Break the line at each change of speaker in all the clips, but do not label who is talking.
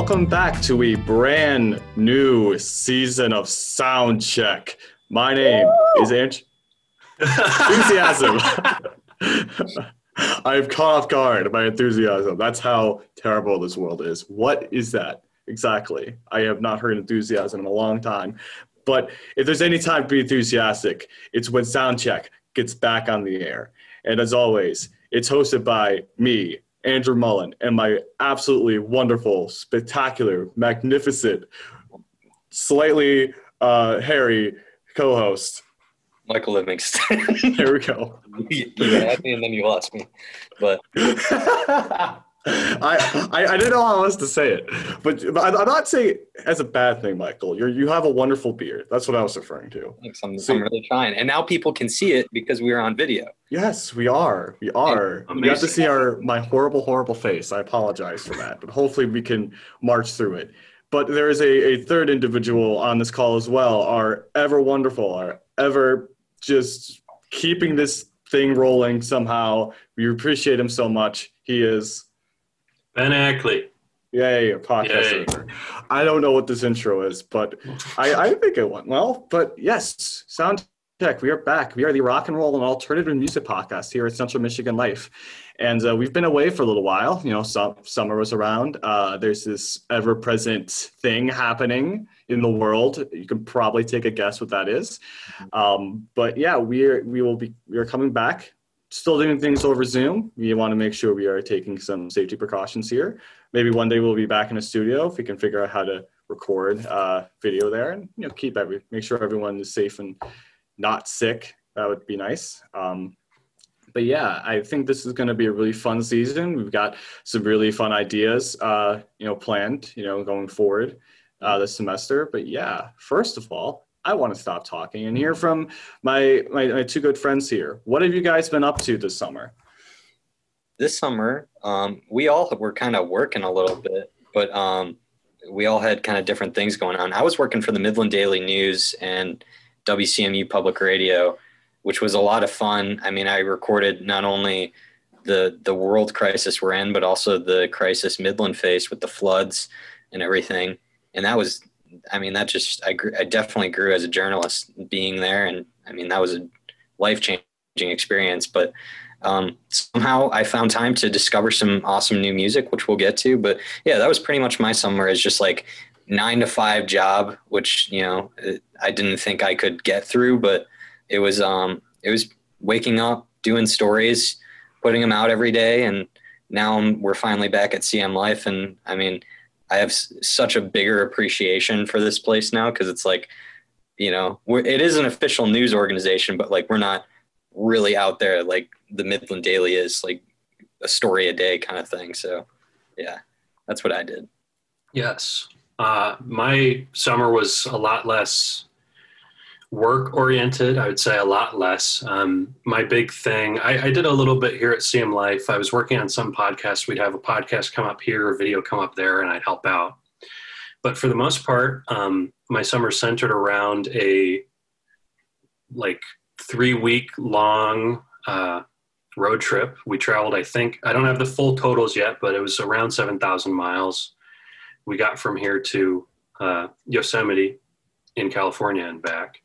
welcome back to a brand new season of Sound Check. My name Woo! is Ange. enthusiasm. I've caught off guard by enthusiasm. That's how terrible this world is. What is that exactly? I have not heard enthusiasm in a long time. But if there's any time to be enthusiastic, it's when Soundcheck gets back on the air. And as always, it's hosted by me, Andrew Mullen, and my absolutely wonderful, spectacular, magnificent, slightly uh, hairy co-host,
Michael Livingston.
there we go.
you had me and then you lost me, but.
I, I, I didn't know how else to say it, but, but I'm not saying it as a bad thing, Michael. You you have a wonderful beard. That's what I was referring to.
Thanks. I'm, I'm really trying, and now people can see it because we are on video.
Yes, we are. We are. Amazing. You have to see our my horrible, horrible face. I apologize for that, but hopefully we can march through it. But there is a, a third individual on this call as well. Our ever wonderful, our ever just keeping this thing rolling somehow. We appreciate him so much. He is
Ben Ackley.
Yay, a podcast. Yay. I don't know what this intro is, but I, I think it went well. But yes, sound check. We are back. We are the rock and roll and alternative music podcast here at Central Michigan Life. And uh, we've been away for a little while. You know, so, summer was around. Uh, there's this ever present thing happening in the world. You can probably take a guess what that is. Um, but yeah, we are, we will be, we are coming back still doing things over Zoom. We want to make sure we are taking some safety precautions here. Maybe one day we'll be back in a studio if we can figure out how to record uh, video there and you know keep every make sure everyone is safe and not sick. That would be nice. Um, but yeah, I think this is going to be a really fun season. We've got some really fun ideas, uh, you know, planned, you know, going forward uh, this semester. But yeah, first of all, I want to stop talking and hear from my, my, my two good friends here. What have you guys been up to this summer?
This summer, um, we all were kind of working a little bit, but um, we all had kind of different things going on. I was working for the Midland Daily News and WCMU Public Radio, which was a lot of fun. I mean, I recorded not only the the world crisis we're in, but also the crisis Midland faced with the floods and everything. And that was I mean, that just I, grew, I definitely grew as a journalist being there, and I mean that was a life changing experience. But um, somehow I found time to discover some awesome new music, which we'll get to. But yeah, that was pretty much my summer. Is just like nine to five job, which you know I didn't think I could get through, but it was um, it was waking up, doing stories, putting them out every day, and now we're finally back at CM Life, and I mean I have such a bigger appreciation for this place now because it's like, you know, it is an official news organization, but like we're not really out there like the Midland Daily is, like a story a day kind of thing. So, yeah, that's what I did.
Yes. Uh, my summer was a lot less work oriented. I would say a lot less. Um, my big thing, I, I, did a little bit here at CM Life. I was working on some podcasts. We'd have a podcast come up here, a video come up there, and I'd help out. But for the most part, um, my summer centered around a like three week long uh, road trip. We traveled, I think, I don't have the full totals yet, but it was around 7,000 miles. We got from here to uh, Yosemite in California and back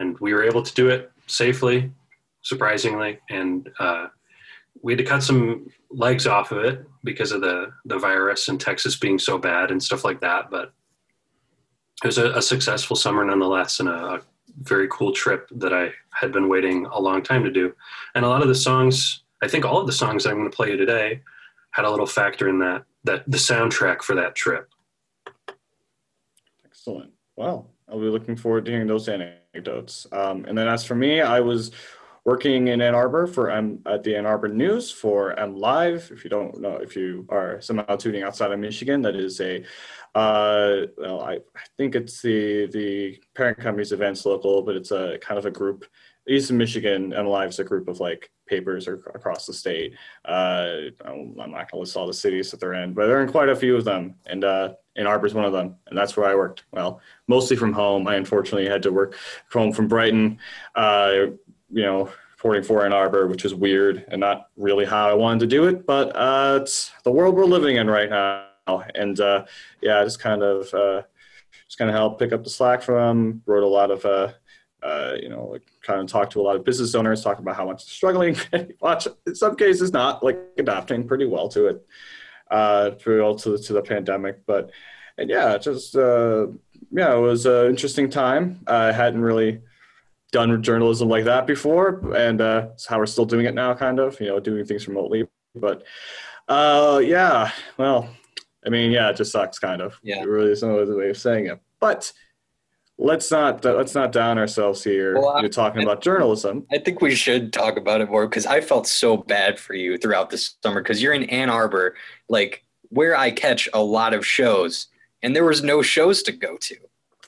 and we were able to do it safely, surprisingly, and uh, we had to cut some legs off of it because of the the virus in Texas being so bad and stuff like that. But it was a, a successful summer nonetheless, and a, a, very cool trip that I had been waiting a long time to do. And a lot of the songs, I think all of the songs I'm going to play you today, had a little factor in that that the soundtrack for that trip.
Excellent. Wow. I'll be looking forward to hearing those anecdotes. Um, and then as for me, I was working in Ann Arbor for at the Ann Arbor News for MLive. If you don't know, if you are somehow tuning outside of Michigan, that is a uh, well, I, I think it's the the parent company's Advance Local, but it's a kind of a group. East Michigan, MLive is a group of like papers across the state. Uh, I'm not going to list all the cities that they're in, but they're in quite a few of them. And uh, Ann Arbor is one of them, and that's where I worked. Well, mostly from home. I unfortunately had to work home from Brighton. Uh, you know, reporting for Ann Arbor, which is weird and not really how I wanted to do it, but uh, it's the world we're living in right now. and uh, yeah, just kind of uh, just kind of helped pick up the slack from. Wrote a lot of uh, you know, like kind of talk to a lot of business owners, talk about how much they're struggling. Watch in some cases not like adapting pretty well to it, uh, pretty well to the, to the pandemic. But and yeah, just uh, yeah, it was an interesting time. I hadn't really done journalism like that before, and uh, it's how we're still doing it now, kind of. You know, doing things remotely. But uh, yeah, well, I mean, yeah, it just sucks, kind of.
Yeah,
it really is no other way of saying it. But let's not let's not down ourselves here. Well, You're talking I, about journalism.
I think we should talk about it more because I felt so bad for you throughout the summer because you're in Ann Arbor, like where I catch a lot of shows, and there was no shows to go to.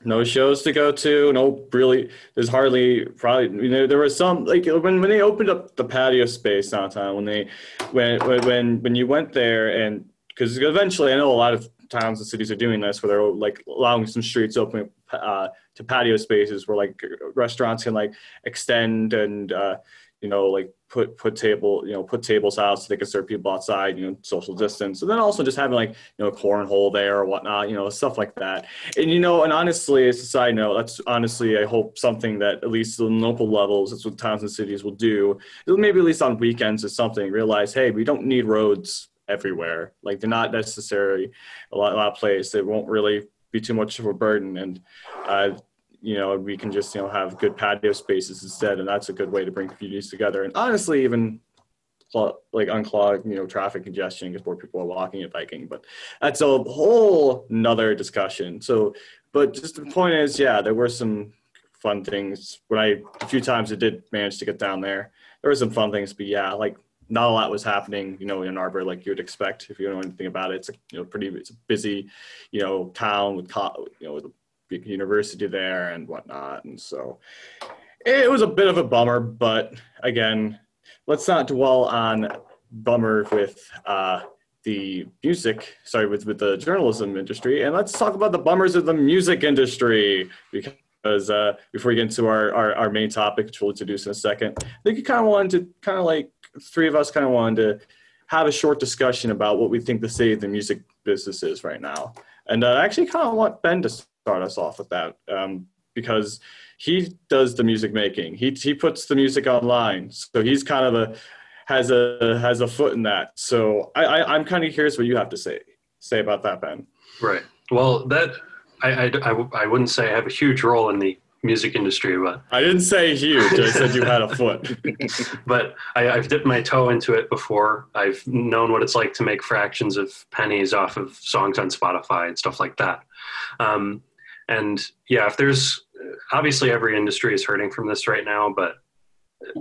No shows to go to. No, really. There's hardly probably. You know, there was some like when when they opened up the patio space downtown. When they when when when you went there and because eventually I know a lot of towns and cities are doing this where they're like allowing some streets open uh, to patio spaces where like restaurants can like extend and uh, you know like put put table you know put tables out so they can serve people outside you know social distance. And then also just having like you know a cornhole there or whatnot you know stuff like that. And you know and honestly as a side note that's honestly i hope something that at least on local levels that's what towns and cities will do maybe at least on weekends or something realize hey we don't need roads everywhere. Like they're not necessary a lot, a lot of places. They won't really be too much of a burden. And uh, you know we can just you know have good patio spaces instead. And that's a good way to bring communities together. And honestly even like unclog you know traffic congestion because more people are walking and biking. But that's a whole nother discussion. So but just the point is yeah there were some fun things. When i a few times i did manage to get down there there were some fun things. But yeah like not a lot was happening, you know, in Arbor like you would expect if you know anything about it. It's a you know pretty it's a busy, you know, town with you know with a big university there and whatnot, and so it was a bit of a bummer. But again, let's not dwell on bummer with uh, the music, sorry, with with the journalism industry, and let's talk about the bummers of the music industry because uh, before we get into our, our, our, main topic, which we'll introduce in a second, I think you kind of wanted to kind of like three of us kind of wanted to have a short discussion about what we think the state of the music business is right now. And uh, I actually kind of want Ben to start us off with that um, because he does the music making. He he puts the music online, so he's kind of a has a has a foot in that. So I, I am kind of curious what you have to say say about that, Ben.
Right. Well, that I, I, I wouldn't say I have a huge role in the music industry, but
I didn't say huge. I said you had a foot.
but I, have dipped my toe into it before. I've known what it's like to make fractions of pennies off of songs on Spotify and stuff like that. Um, and yeah, if there's obviously every industry is hurting from this right now, but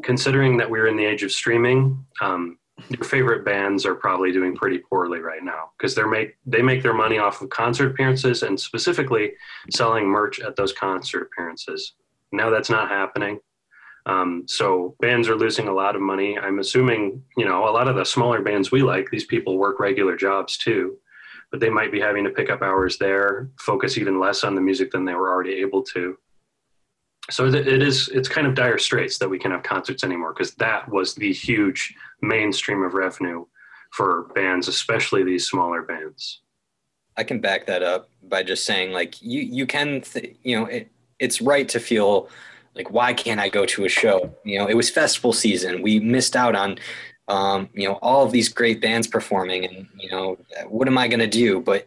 considering that we're in the age of streaming, um, your favorite bands are probably doing pretty poorly right now because they make they make their money off of concert appearances and specifically selling merch at those concert appearances. Now that's not happening. Um, so bands are losing a lot of money. I'm assuming you know a lot of the smaller bands we like. These people work regular jobs too, but they might be having to pick up hours there, focus even less on the music than they were already able to so it is it's kind of dire straits that we can have concerts anymore because that was the huge mainstream of revenue for bands especially these smaller bands.
I can back that up by just saying like you you can th- you know it, it's right to feel like why can't i go to a show? You know it was festival season. We missed out on um, you know all of these great bands performing and you know what am i going to do? But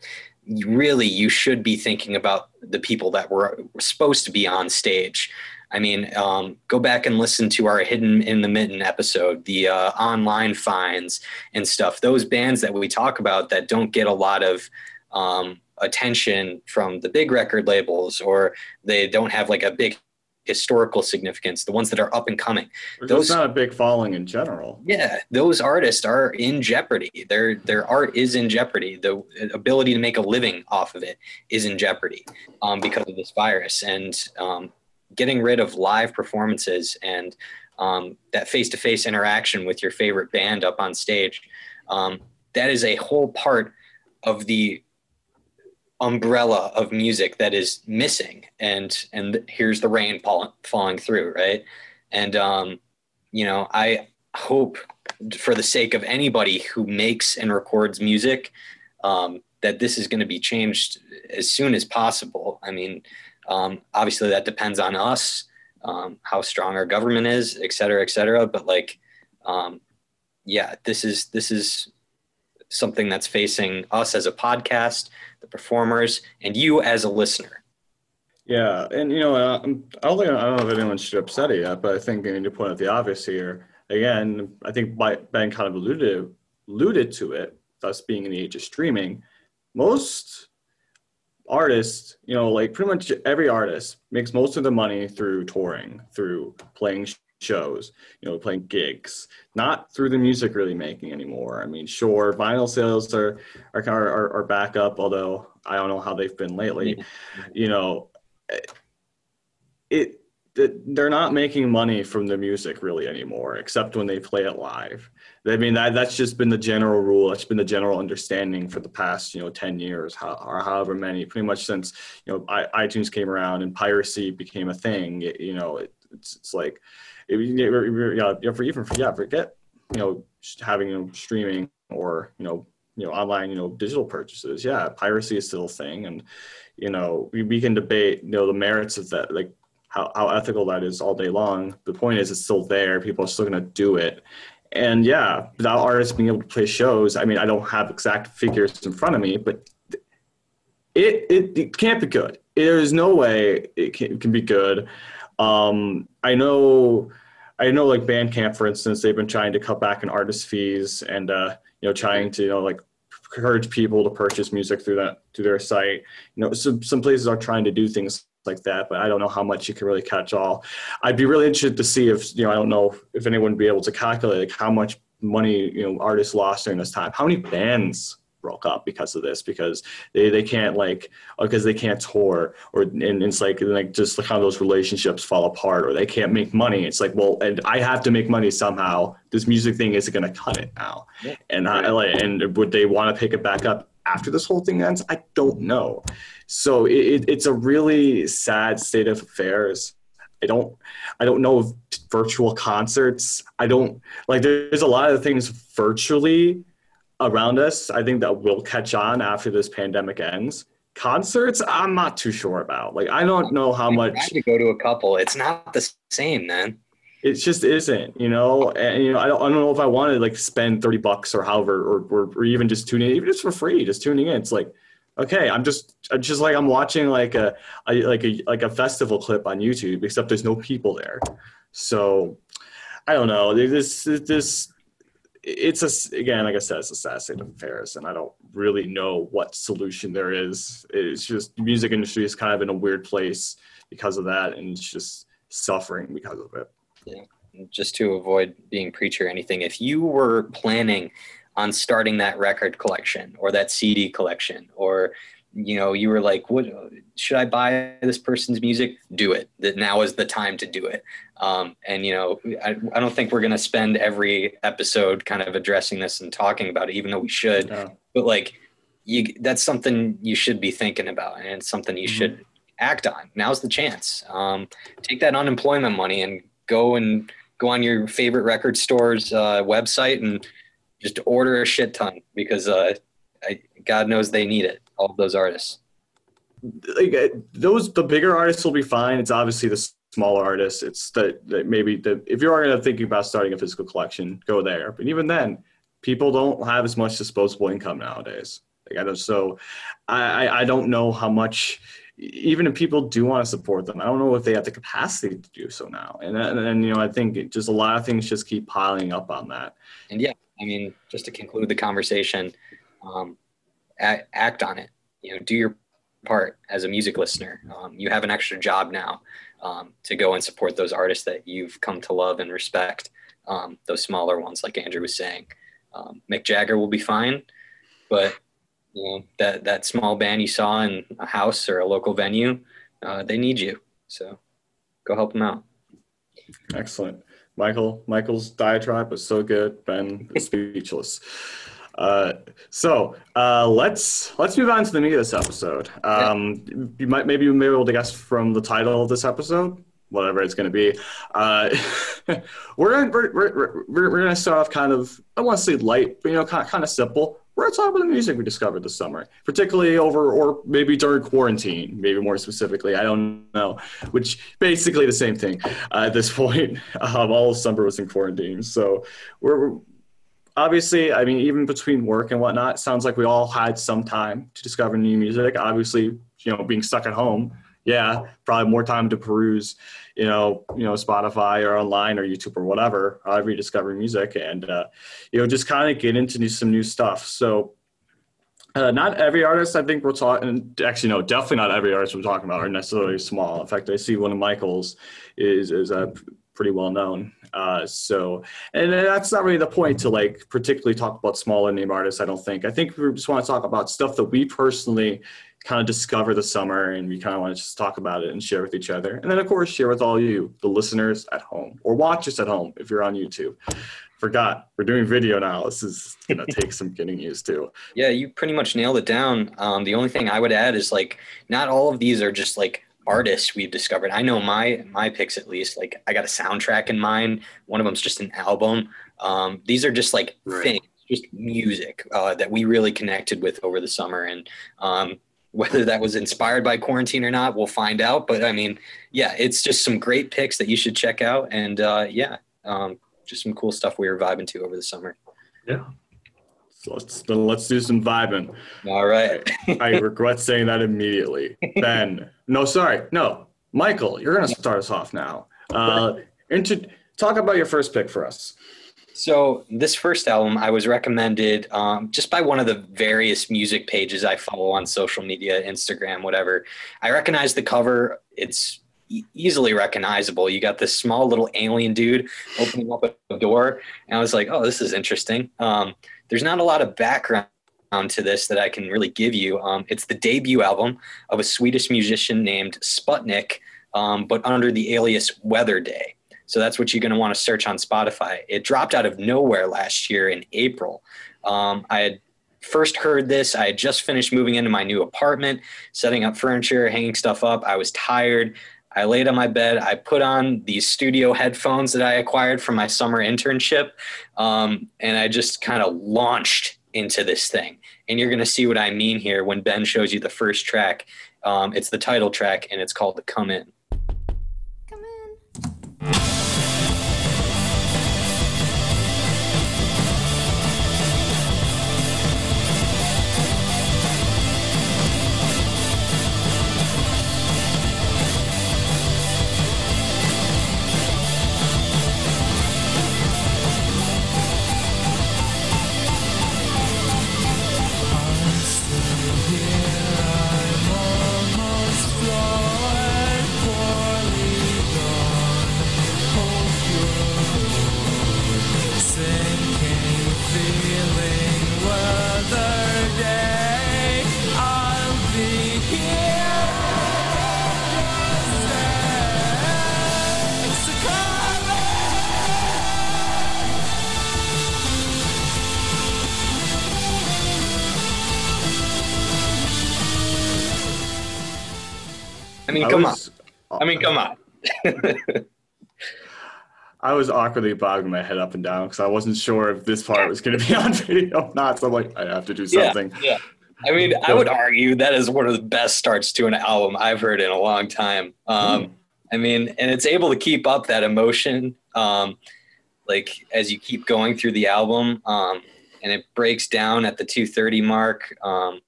really you should be thinking about the people that were supposed to be on stage. I mean, um, go back and listen to our Hidden in the Mitten episode, the uh, online finds and stuff. Those bands that we talk about that don't get a lot of um, attention from the big record labels or they don't have like a big historical significance, the ones that are up and coming.
those not a big following in general.
Yeah, those artists are in jeopardy. Their their art is in jeopardy. The ability to make a living off of it is in jeopardy um, because of this virus. And um, getting rid of live performances and um, that face to face interaction with your favorite band up on stage, um, that is a whole part of the umbrella of music that is missing and and here's the rain falling through right and um you know i hope for the sake of anybody who makes and records music um that this is going to be changed as soon as possible. I mean, um, obviously that depends on us, um, how strong our government is, et cetera, et cetera. But like, um, yeah, this is this is something that's facing us as a podcast, the performers, and you as a listener.
Yeah, and you know, uh, I don't think I don't know if anyone should upset it yet, but I think you need to point out the obvious here. Again, I think Ben kind of alluded alluded to it, thus being in the age of streaming. Most artists, you know, like pretty much every artist makes most of the money through touring, through playing shows, you know, playing gigs, not through the music really making anymore. I mean, sure, vinyl sales are are kind are, are back up, although I don't know how they've been lately. You know, it they're not making money from the music really anymore, except when they play it live. I mean, that that's just been the general rule. That's been the general understanding for the past, you know, ten years, how, or however many, pretty much since you know iTunes came around and piracy became a thing. It, you know, it, it's it's like, it, yeah, for even for yeah, forget you know having you know, streaming or you know you know online you know digital purchases. Yeah, piracy is still a thing, and you know we, we can debate you know the merits of that, like how, how ethical that is all day long. The point is, it's still there. People are still going to do it. And yeah, without artists being able to play shows, I mean, I don't have exact figures in front of me, but it, it, it can't be good. There is no way it can, it can be good. Um, I know, I know, like Bandcamp, for instance, they've been trying to cut back on artist fees and uh, you know trying to you know like encourage people to purchase music through that through their site. You know, some some places are trying to do things like that, but I don't know how much you can really catch all. I'd be really interested to see if, you know, I don't know if anyone would be able to calculate like how much money, you know, artists lost during this time. How many bands broke up because of this because they, they can't like because they can't tour or and it's like like just like how those relationships fall apart or they can't make money it's like well and i have to make money somehow this music thing isn't going to cut it now yeah. and i like and would they want to pick it back up after this whole thing ends i don't know so it, it's a really sad state of affairs. I don't I don't know of virtual concerts. I don't like there's a lot of things virtually around us. I think that will catch on after this pandemic ends. Concerts, I'm not too sure about. Like I don't know how much
to go to a couple. It's not the same, man.
It just isn't, you know. And you know, I don't, I don't know if I wanted to, like spend thirty bucks or however, or, or, or even just tuning in, even just for free, just tuning in. It's like okay i'm just I'm just like i'm watching like a, a, like a like a festival clip on youtube except there's no people there so i don't know this this it's a again like i said it's a sad state of affairs and i don't really know what solution there is. It's just the music industry is kind of in a weird place because of that and it's just suffering because of it.
Yeah. Just to avoid being preacher or anything if you were planning on starting that record collection or that CD collection or you know you were like what should i buy this person's music do it that now is the time to do it um, and you know I, I don't think we're going to spend every episode kind of addressing this and talking about it even though we should no. but like you that's something you should be thinking about and it's something you mm-hmm. should act on now's the chance um, take that unemployment money and go and go on your favorite record store's uh, website and just order a shit ton because uh, I, God knows they need it. All of those artists.
Like uh, those, the bigger artists will be fine. It's obviously the smaller artists. It's the, the maybe the if you are going to thinking about starting a physical collection, go there. But even then, people don't have as much disposable income nowadays. Like I don't, so I, I don't know how much even if people do want to support them, I don't know if they have the capacity to do so now. And and, and you know, I think just a lot of things just keep piling up on that.
And yeah, I mean, just to conclude the conversation, um, act, on it. You know, do your part as a music listener. Um, you have an extra job now um, to go and support those artists that you've come to love and respect. Um, those smaller ones, like Andrew was saying. Um, Mick Jagger will be fine, but you know that that small band you saw in a house or a local venue, uh, they need you. So go help them out.
Excellent. Michael, Michael's diatribe was so good. Ben speechless. Uh, so uh, let's let's move on to the meat of this episode. Um, yeah. You might maybe you may be able to guess from the title of this episode, whatever it's going to be. Uh, we're, we're, we're, we're, we're going to start off kind of I want to say light, but you know kind of, kind of simple. we're talking about the music we discovered this summer, particularly over or maybe during quarantine, maybe more specifically. I don't know, which basically the same thing uh, at this point. Um, all of summer was in quarantine, so we're obviously. I mean, even between work and whatnot, sounds like we all had some time to discover new music. Obviously, you know, being stuck at home, yeah, probably more time to peruse, you know, you know, Spotify or online or YouTube or whatever, however you discover music, and uh, you know, just kind of get into new, some new stuff. So, uh, not every artist I think we're talking. Actually, no, definitely not every artist we're talking about are necessarily small. In fact, I see one of Michael's is is a uh, pretty well known. Uh, so, and that's not really the point to like particularly talk about smaller name artists. I don't think. I think we just want to talk about stuff that we personally kind of discover the summer and we kind of want to just talk about it and share with each other. And then, of course, share with all you, the listeners at home or watch us at home if you're on YouTube. Forgot, we're doing video now. This is to take some getting used to.
Yeah, you pretty much nailed it down. Um, the only thing I would add is like, not all of these are just like artists we've discovered. I know my my picks at least. Like I got a soundtrack in mind. One of them's just an album. Um, these are just like right. things, just music uh, that we really connected with over the summer. And um, whether that was inspired by quarantine or not, we'll find out. But I mean, yeah, it's just some great picks that you should check out. And uh, yeah, um, just some cool stuff we were vibing to over the summer.
Yeah.
So let's let's do some vibing.
All right.
I regret saying that immediately. Ben, no, sorry, no, Michael, you're gonna start us off now. Uh, into talk about your first pick for us.
So this first album, I was recommended um, just by one of the various music pages I follow on social media, Instagram, whatever. I recognize the cover; it's easily recognizable. You got this small little alien dude opening up a door, and I was like, "Oh, this is interesting." Um, there's not a lot of background to this that I can really give you. Um, it's the debut album of a Swedish musician named Sputnik, um, but under the alias Weatherday. So that's what you're going to want to search on Spotify. It dropped out of nowhere last year in April. Um, I had first heard this. I had just finished moving into my new apartment, setting up furniture, hanging stuff up. I was tired. I laid on my bed. I put on these studio headphones that I acquired from my summer internship, um, and I just kind of launched into this thing. And you're going to see what I mean here when Ben shows you the first track. Um, it's the title track, and it's called The Come In. mean, I I
was awkwardly bobbing my head up and down because I wasn't sure if this part was going to be on video or not. So I'm like, I have to do something.
Yeah. yeah. I mean, I would argue that is one of the best starts to an album I've heard in a long time. Um, mm. I mean, and it's able to keep up that emotion, um, like as you keep going through the album, um, and it breaks down at the 2:30 mark. Um,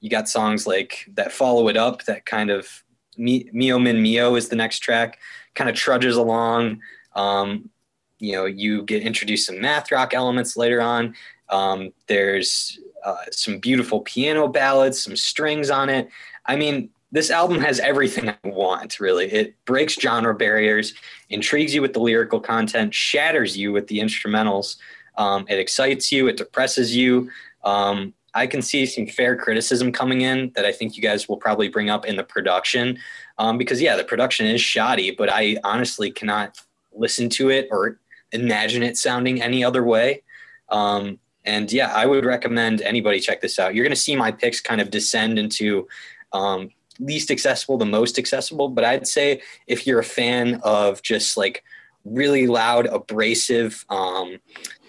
you got songs like that follow it up that kind of Mio Min Mio is the next track. Kind of trudges along. Um, you know, you get introduced some math rock elements later on. Um, there's uh, some beautiful piano ballads, some strings on it. I mean, this album has everything I want, really. It breaks genre barriers, intrigues you with the lyrical content, shatters you with the instrumentals. Um, it excites you, it depresses you. Um, I can see some fair criticism coming in that I think you guys will probably bring up in the production. Um, because, yeah, the production is shoddy, but I honestly cannot listen to it or imagine it sounding any other way. Um, and yeah, I would recommend anybody check this out. You're going to see my picks kind of descend into um, least accessible, the most accessible. But I'd say if you're a fan of just like really loud, abrasive, um,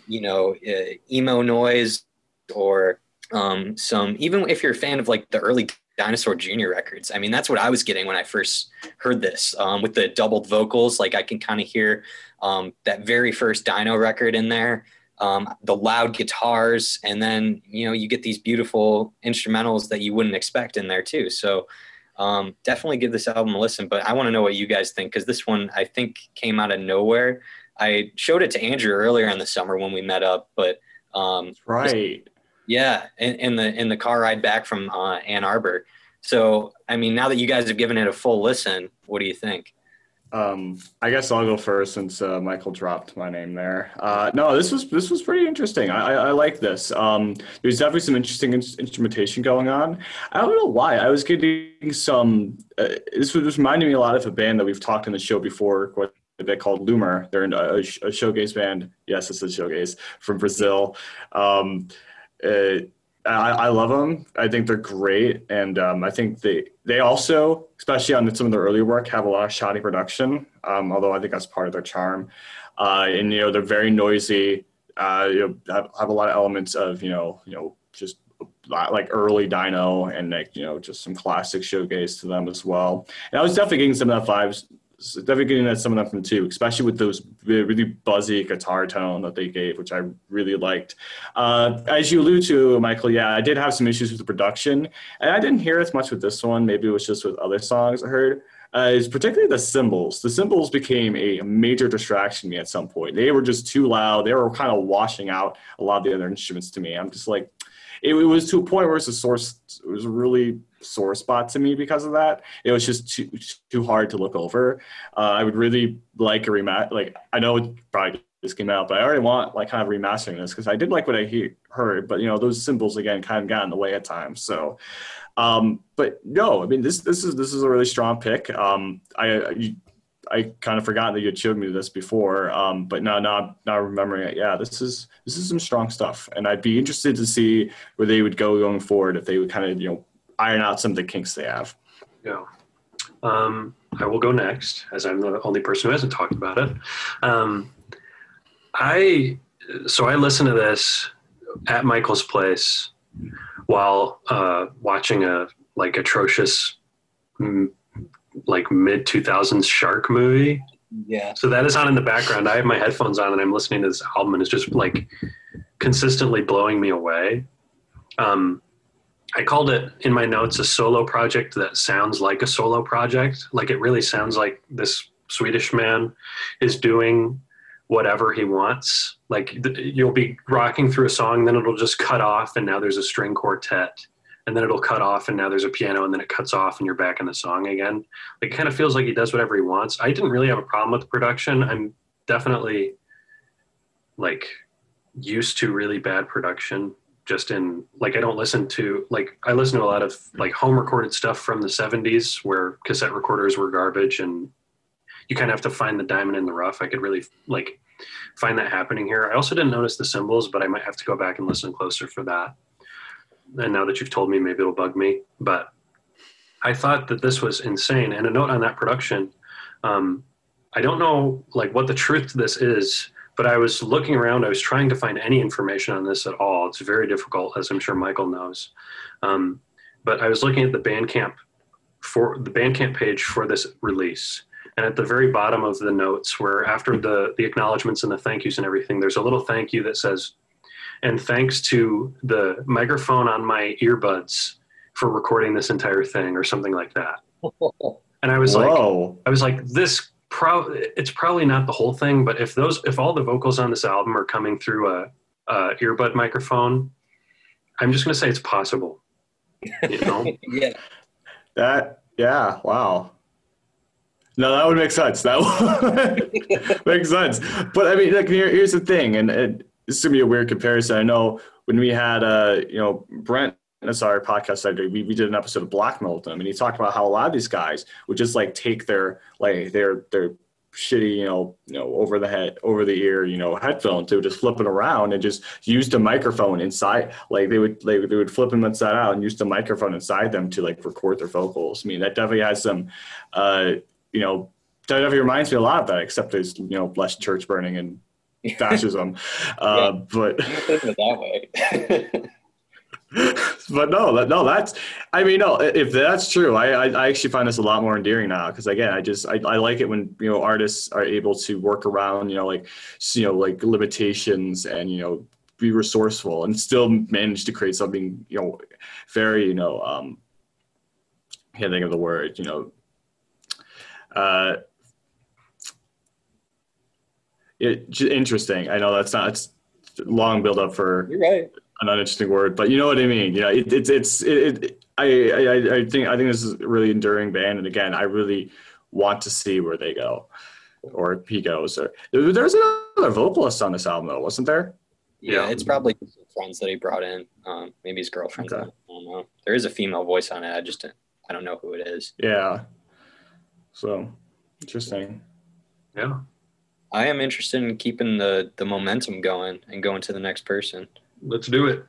you know, uh, emo noise or um, some even if you're a fan of like the early Dinosaur Jr. records. I mean, that's what I was getting when I first heard this um, with the doubled vocals. Like I can kind of hear um, that very first Dino record in there, um, the loud guitars, and then you know you get these beautiful instrumentals that you wouldn't expect in there too. So um, definitely give this album a listen. But I want to know what you guys think because this one I think came out of nowhere. I showed it to Andrew earlier in the summer when we met up, but um,
right.
Yeah, in, in, the in the car ride back from uh, Ann Arbor. So, I mean, now that you guys have given it a full listen, what do you think?
Um, I guess I'll go first since uh, Michael dropped my name there. Uh, no, this was this was pretty interesting. I, I, I like this. Um, there's definitely some interesting in- instrumentation going on. I don't know why. I was getting some. Uh, this was reminding me a lot of a band that we've talked in the show before. What they called Loomer. They're a, a band. Yes, it's a shoegaze from Brazil. Um, uh, I, I, love them. I think they're great, and um, I think they they also, especially on some of their earlier work, have a lot of shoddy production. Um, although I think that's part of their charm. Uh, and you know they're very noisy. Uh, you know, have, have, a lot of elements of you know you know just like early Dino and like you know just some classic shoegaze to them as well. And I was definitely getting some of that vibes definitely getting that some them from too, especially with those really buzzy guitar tone that they gave, which I really liked. Uh, as you allude to, Michael, yeah, I did have some issues with the production, and I didn't hear as much with this one. Maybe it was just with other songs I heard. Uh, is particularly the cymbals. The cymbals became a major distraction to me at some point. They were just too loud. They were kind of washing out a lot of the other instruments to me. I'm just like, it, it was to a point where it's a source. It was really sore spot to me because of that. It was just too too hard to look over. Uh, I would really like a rematch. Like I know it probably just came out, but I already want like kind of remastering this because I did like what I he- heard, but you know those cymbals again kind of got in the way at times. So, um, but no, I mean this this is this is a really strong pick. Um, I you, I kind of forgot that you had showed me this before, um, but now, now, now remembering it, yeah, this is this is some strong stuff, and I'd be interested to see where they would go going forward if they would kind of you know iron out some of the kinks they have.
Yeah. Um, I will go next, as I'm the only person who hasn't talked about it. Um, I so I listened to this at Michael's place while uh, watching a like atrocious, like mid two thousands shark movie.
Yeah.
So that is on in the background. I have my headphones on and I'm listening to this album, and it's just like consistently blowing me away. Um, I called it in my notes a solo project that sounds like a solo project. Like it really sounds like this Swedish man is doing whatever he wants. Like you'll be rocking through a song, then it'll just cut off, and now there's a string quartet, and then it'll cut off, and now there's a piano, and then it cuts off, and you're back in the song again. Like it kind of feels like he does whatever he wants. I didn't really have a problem with the production. I'm definitely like used to really bad production just in like I don't listen to like I listen to a lot of like home recorded stuff from the 70s where cassette recorders were garbage and you kind of have to find the diamond in the rough. I could really like find that happening here. I also didn't notice the cymbals, but I might have to go back and listen closer for that. And now that you've told me, maybe it'll bug me. But I thought that this was insane. And a note on that production, um, I don't know like what the truth to this is but I was looking around. I was trying to find any information on this at all. It's very difficult, as I'm sure Michael knows. Um, but I was looking at the Bandcamp for the Bandcamp page for this release, and at the very bottom of the notes, where after the the acknowledgments and the thank yous and everything, there's a little thank you that says, "And thanks to the microphone on my earbuds for recording this entire thing," or something like that. And I was Whoa. like, I was like, this pro- it's probably not the whole thing, but if those if all the vocals on this album are coming through a, a earbud microphone, I'm just going to say it's possible. You know?
yeah.
That yeah. Wow. No, that would make sense. That would make sense. But I mean, like, here, here's the thing, and it, this is gonna be a weird comparison. I know when we had, uh, you know, Brent that's our podcast I did. We, we did an episode of Black Metal with him, and he talked about how a lot of these guys would just like take their like their their shitty, you know, you know, over the head, over the ear, you know, headphones. They would just flip it around and just use the microphone inside. Like they would, like they would flip them inside out and use the microphone inside them to like record their vocals. I mean, that definitely has some, uh, you know, that definitely reminds me a lot of that. Except there's you know less church burning and fascism. uh, but
that way.
but no, no, that's. I mean, no. If that's true, I I, I actually find this a lot more endearing now because again, I just I, I like it when you know artists are able to work around you know like you know like limitations and you know be resourceful and still manage to create something you know very you know um can't think of the word you know uh it interesting i know that's not it's long build up for
You're right.
An uninteresting word but you know what i mean you know it, it's it's it, it I, I i think i think this is a really enduring band and again i really want to see where they go or he goes or there's another vocalist on this album though wasn't there
Yeah,
Yeah.
it's probably friends that he brought in. Um, maybe his girlfriend.
Okay.
I don't know. There is a female voice on it. I just I don't know who it is.
yeah so interesting
Yeah.
I am interested in keeping the the momentum going and going to the next person.
Let's do it.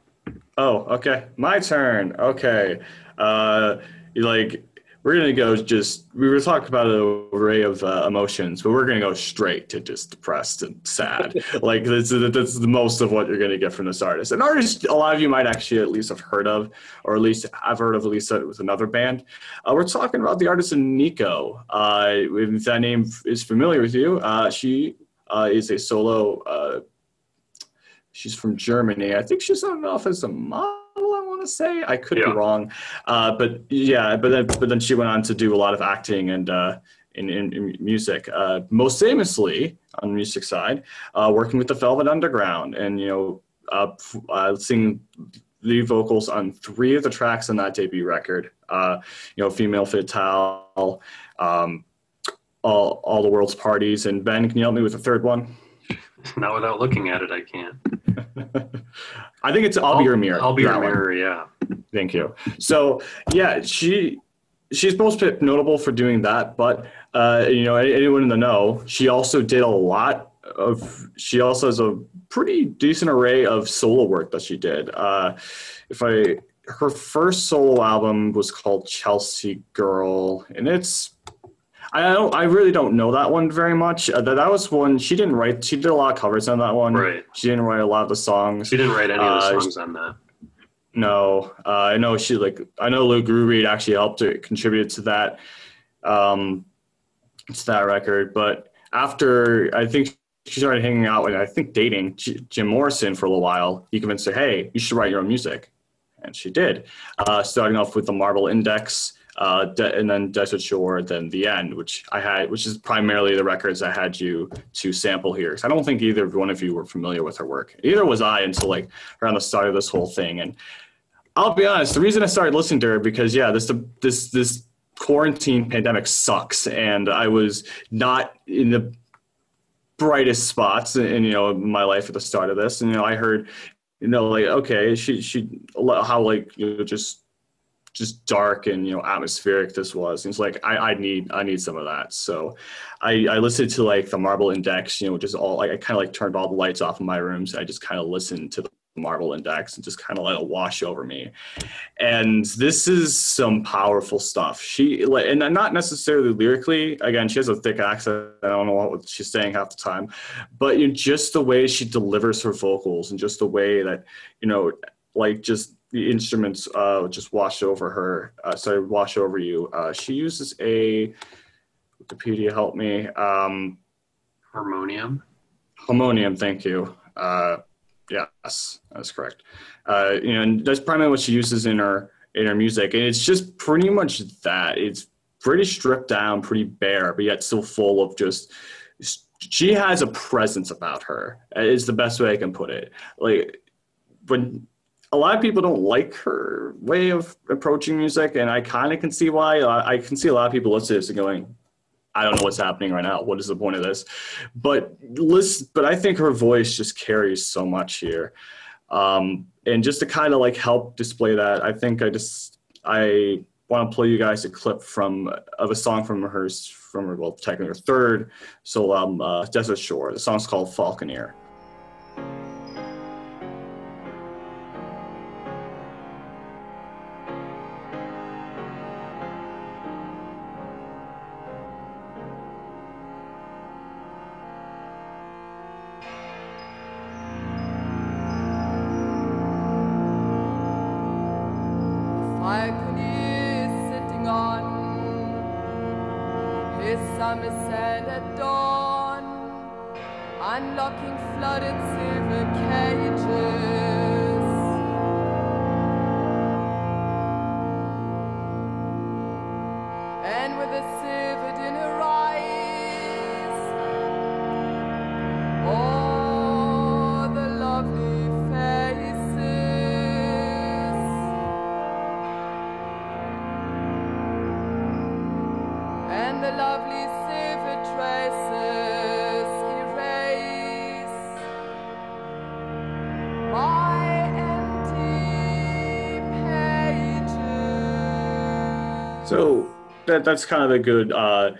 Oh, okay. My turn. Okay. Uh, like we're gonna go just we were talking about an array of uh, emotions, but we're gonna go straight to just depressed and sad. like this is that's the most of what you're gonna get from this artist. An artist a lot of you might actually at least have heard of, or at least I've heard of at least with another band. Uh, we're talking about the artist Nico. Uh, if that name is familiar with you, uh, she uh, is a solo. She's from Germany. I think she started off as a model. I want to say I could
Yeah.
be wrong, uh, but yeah, but then but then she went on to do a lot of acting and uh, in, in, in music. Uh, most famously on the music side, uh, working with the Velvet Underground, and you know, uh, uh, singing lead vocals on three of the tracks on that debut record. Uh, you know, Femme Fatale, um, all all the world's parties, and Ben, can you help me with the third one?
Not without looking at it, I can't.
I think it's I'll, be your mirror.
I'll be your mirror. Yeah.
Thank you. So yeah, she she's most notable for doing that, but uh, you know anyone in the know, she also did a lot of. She also has a pretty decent array of solo work that she did. Uh, if I her first solo album was called Chelsea Girl, and it's. I don't. I really don't know that one very much. Uh, that, that was one she didn't write. She did a lot of covers on that one.
Right.
She didn't write a lot of the songs.
She didn't write any of the
Uh,
songs on that.
No, uh, I know she like I know Lou Reed actually helped to contributed to that, um, to that record. But after I think she started hanging out and I think dating Jim Morrison for a little while, he convinced her, "Hey, you should write your own music," and she did. Uh, starting off with the Marble Index, uh, De- and then Desert Shore, then The End, which I had, which is primarily the records I had you to sample here. 'Cause I don't think either one of you were familiar with her work. Either was I until like around the start of this whole thing. And I'll be honest, the reason I started listening to her because yeah, this this this quarantine pandemic sucks, and I was not in the brightest spots in, in you know my life at the start of this. And you know, I heard you know like okay, she she how like you know just just dark and you know atmospheric this was. And it's like I, I need I need some of that. So I, I listened to like the Marble Index, you know, just all like I kind of like turned all the lights off in my room, so I just kind of listened to the Marble Index and just kind of let it wash over me. And this is some powerful stuff. She like and not necessarily lyrically. Again, she has a thick accent. I don't know what she's saying half the time, but you know, just the way she delivers her vocals and just the way that you know, like just the instruments uh, just wash over her. Uh, sorry, wash over you. Uh, she uses a Wikipedia. Help me. Um,
Harmonium.
Harmonium, thank you. Uh, yes, that's correct. Uh, you know, and that's primarily what she uses in her in her music, and it's just pretty much that. It's pretty stripped down, pretty bare, but yet still full of just. She has a presence about her. Is the best way I can put it. Like when a lot of people don't like her way of approaching music, and I kind of can see why. I can see a lot of people listening to this and going, I don't know what's happening right now. What is the point of this? But listen, but I think her voice just carries so much here. Um, and just to kind of like help display that, I think I just I want to play you guys a clip from of a song from her from her well technically her third solo album, uh, Desert Shore. The song's called Falconer. That that's kind of a good uh,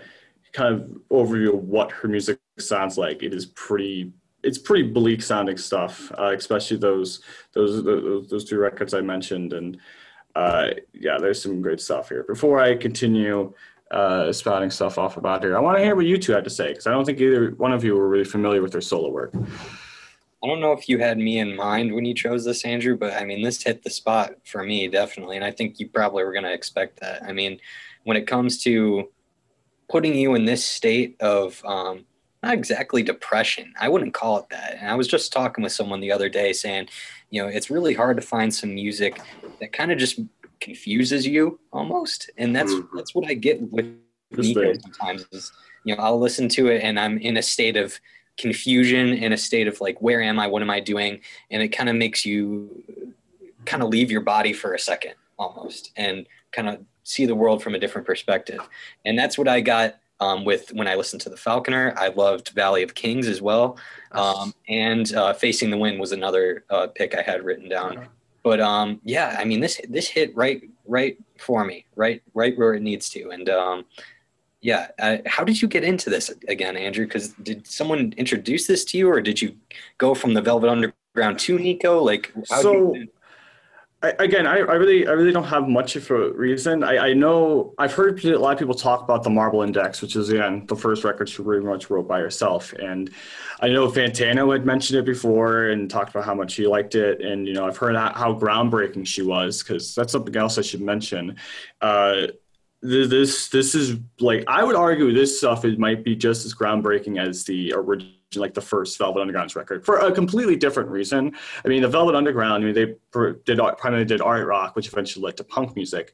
kind of overview of what her music sounds like. It is pretty. It's pretty bleak sounding stuff, uh, especially those those those those two records I mentioned, and uh, yeah, there's some great stuff here. Before I continue uh, spouting stuff off about her, I want to hear what you two had to say because I don't think either one of you were really familiar with her solo work.
I don't know if you had me in mind when you chose this, Andrew, but I mean, this hit the spot for me, definitely. And I think you probably were going to expect that. I mean, when it comes to putting you in this state of um, not exactly depression, I wouldn't call it that. And I was just talking with someone the other day saying, you know, it's really hard to find some music that kind of just confuses you almost. And that's,
Mhm.
that's what I get with Nico sometimes is, you know, I'll listen to it and I'm in a state of confusion, in a state of like, where am I? What am I doing? And it kind of makes you kind of leave your body for a second almost and kind of see the world from a different perspective. And that's what I got um, with when I listened to the Falconer. I loved Valley of Kings as well. Um, and uh, Facing the Wind was another uh, pick I had written down. But um, yeah, I mean this this hit right right for me, right right where it needs to. And um, yeah, uh, how did you get into this again, Andrew? Because did someone introduce this to you, or did you go from the Velvet Underground to Nico? Like, how
So-
did you,
I, again, I, I really, I really don't have much of a reason. I, I know I've heard a lot of people talk about the Marble Index, which is again the first record she pretty much wrote by herself. And I know Fantano had mentioned it before and talked about how much he liked it. And you know, I've heard how, how groundbreaking she was because that's something else I should mention. Uh, this, this is like I would argue this stuff it might be just as groundbreaking as the original. Like the first Velvet Underground's record for a completely different reason. I mean, the Velvet Underground, I mean, they did primarily did art rock, which eventually led to punk music.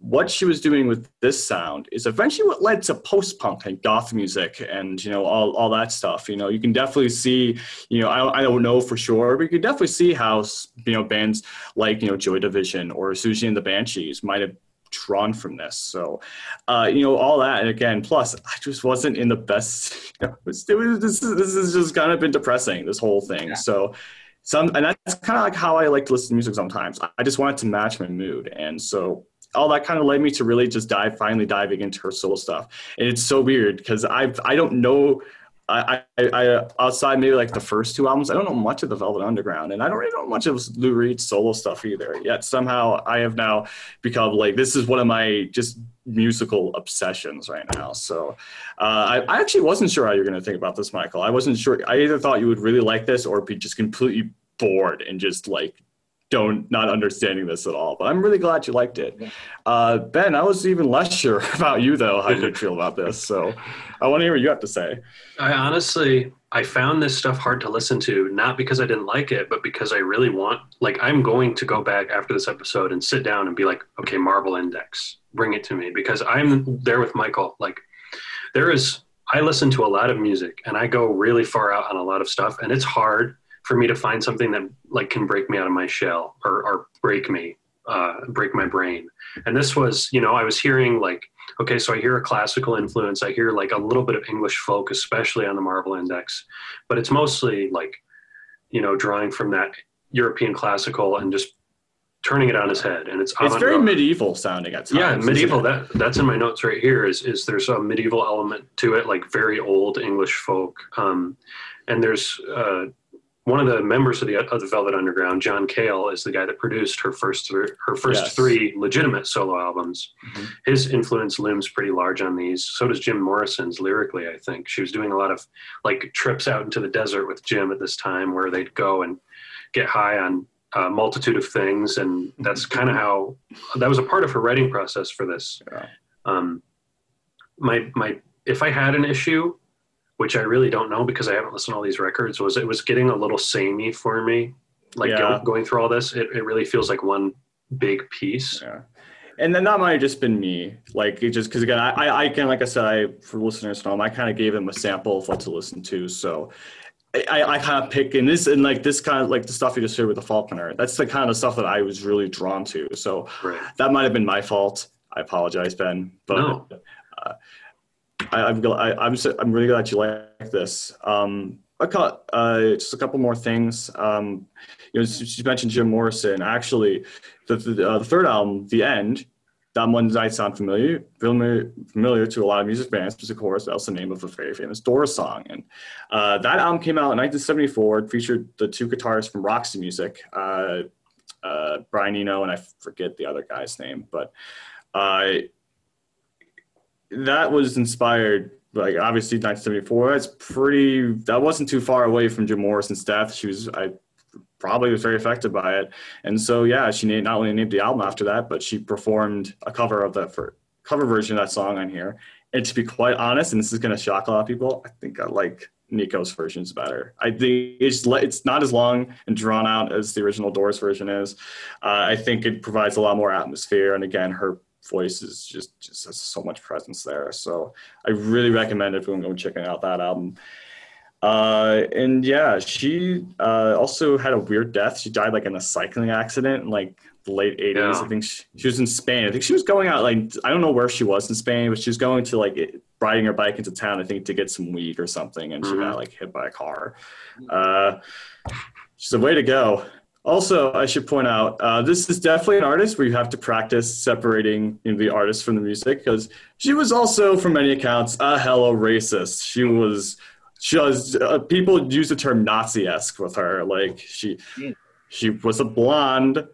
What she was doing with this sound is eventually what led to post punk and goth music and you know all, all that stuff. You know, you can definitely see. You know, I, I don't know for sure, but you can definitely see how you know bands like you know Joy Division or Siouxsie and the Banshees might have drawn from this. So, uh, you know, all that. And again, plus, I just wasn't in the best. You know, it was, it was, this, is, this has just kind of been depressing, this whole thing.
Yeah.
So, some, and that's kind of like how I like to listen to music sometimes. I just wanted to match my mood. And so, all that kind of led me to really just dive, finally diving into her soul stuff. And it's so weird because I, I don't know. I, I, I, outside maybe like the first two albums, I don't know much of the Velvet Underground, and I don't really know much of Lou Reed's solo stuff either. Yet somehow I have now become like this is one of my just musical obsessions right now. So uh, I, I actually wasn't sure how you're going to think about this, Michael. I wasn't sure. I either thought you would really like this or be just completely bored and just like don't not understanding this at all. But I'm really glad you liked it. Uh, ben, I was even less sure about you though how you'd feel about this. So I want to hear what you have to say.
I honestly, I found this stuff hard to listen to, not because I didn't like it, but because I really want, like, I'm going to go back after this episode and sit down and be like, okay, Marble Index, bring it to me, because I'm there with Michael. Like, there is, I listen to a lot of music and I go really far out on a lot of stuff, and it's hard for me to find something that like can break me out of my shell or, or break me, uh, break my brain. And this was, you know, I was hearing like okay, so I hear a classical influence. I hear like a little bit of English folk, especially on the Marble Index, but it's mostly like, you know, drawing from that European classical and just turning it on his head. And it's
It's very
avant-garde.
medieval sounding at times.
Yeah, medieval. That that's in my notes right here. Is is there's a medieval element to it, like very old English folk, um, and there's uh, one of the members of the of the Velvet Underground, John Cale, is the guy that produced her first her first
Yes.
three legitimate solo albums.
Mhm.
His influence looms pretty large on these. So does Jim Morrison's lyrically. I think she was doing a lot of like trips out into the desert with Jim at this time, where they'd go and get high on a multitude of things, and that's kind of how that was a part of her writing process for this.
Yeah.
Um, my my if I had an issue, which I really don't know because I haven't listened to all these records, was it was getting a little samey for me. Like
Yeah.
go, going through all this, it, it really feels like one big piece.
Yeah. And then that might have just been me. Like it just because again, I, I I can like I said, I for listeners at home, I kind of gave them a sample of what to listen to. So I, I kind of pick and this and like this kind of like the stuff you just heard with the Falconer. That's the kind of stuff that I was really drawn to. So
Right.
that might have been my fault. I apologize, Ben. But
No.
uh, I, I'm gl- I, I'm so, I'm really glad you like this. Um, I caught uh, just a couple more things. Um, you know, she mentioned Jim Morrison. Actually, the the, uh, the third album, The End, that one might sound familiar, familiar, familiar to a lot of music fans, because of course that's the name of a very famous Doors song. And uh, that album came out in 1974. It featured the two guitarists from Roxy Music, uh, uh, Brian Eno, and I forget the other guy's name, but uh, that was inspired like obviously 1974 that's pretty that wasn't too far away from jim morrison's death. She was i probably was very affected by it. And so yeah she not only named the album after that but she performed a cover of that for cover version of that song on here. And to be quite honest and this is going to shock a lot of people i think i like nico's version's better. I think it's it's not as long and drawn out as the original doors version is. Uh, i think it provides a lot more atmosphere and again her voice is just just has so much presence there so I really recommend everyone go checking out that album. Uh, and yeah, she uh, also had a weird death. She died like in a cycling accident in like the late 80s.
Yeah.
I think she, she was in Spain. I think she was going out like I don't know where she was in Spain, but she was going to like it- riding her bike into town. I think to get some weed or something, and she
Mhm.
got like hit by a car. Uh, she's a way to go. Also, I should point out uh, this is definitely an artist where you have to practice separating you know, the artist from the music because she was also, from many accounts, a hella racist. She was just uh, people use the term Nazi-esque with her. Like she,
Mm.
she was a blonde,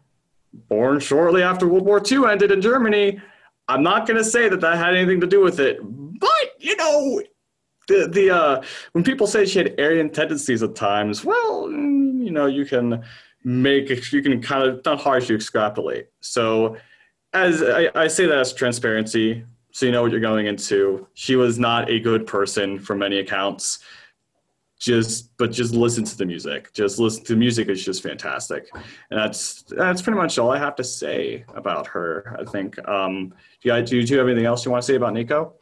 born shortly after World War II ended in Germany. I'm not going to say that that had anything to do with it, but you know, the the uh, when people say she had Aryan tendencies at times, well, mm, you know, you can make you can kind of not hard to extrapolate. So, as I, I say that as transparency, so you know what you're going into. She was not a good person for many accounts. Just, but just listen to the music. Just listen to the music is just fantastic, and that's that's pretty much all I have to say about her. I think. Um, do you do you have anything else you want to say about Nico?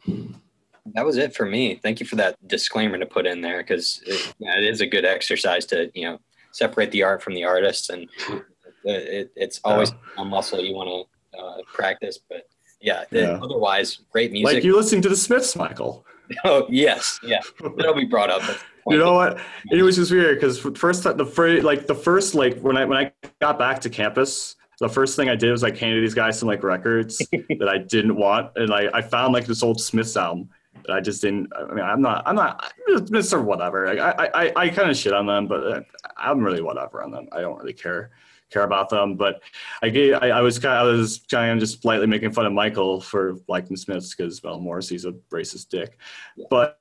That was it for me. Thank you for that disclaimer to put in there because it, yeah, it is a good exercise to you know separate the art from the artist, and it, it, it's always a muscle you want to uh, practice. But yeah,
Yeah.
otherwise, great music.
Like you listening to the Smiths, Michael.
oh yes, yeah, that'll be brought up. That's the point.
You know what? It was just weird because first the first like the first like when I when I got back to campus, the first thing I did was like handed these guys some like records that I didn't want, and I I found like this old Smiths album that I just didn't. I mean, I'm not I'm not Mr. Whatever. Like, I I I kind of shit on them, but uh, I'm really whatever on them. I don't really care care about them. But I gave I, I was kind I was kind of just lightly making fun of Michael for liking Smiths because well Morrissey's a racist dick, but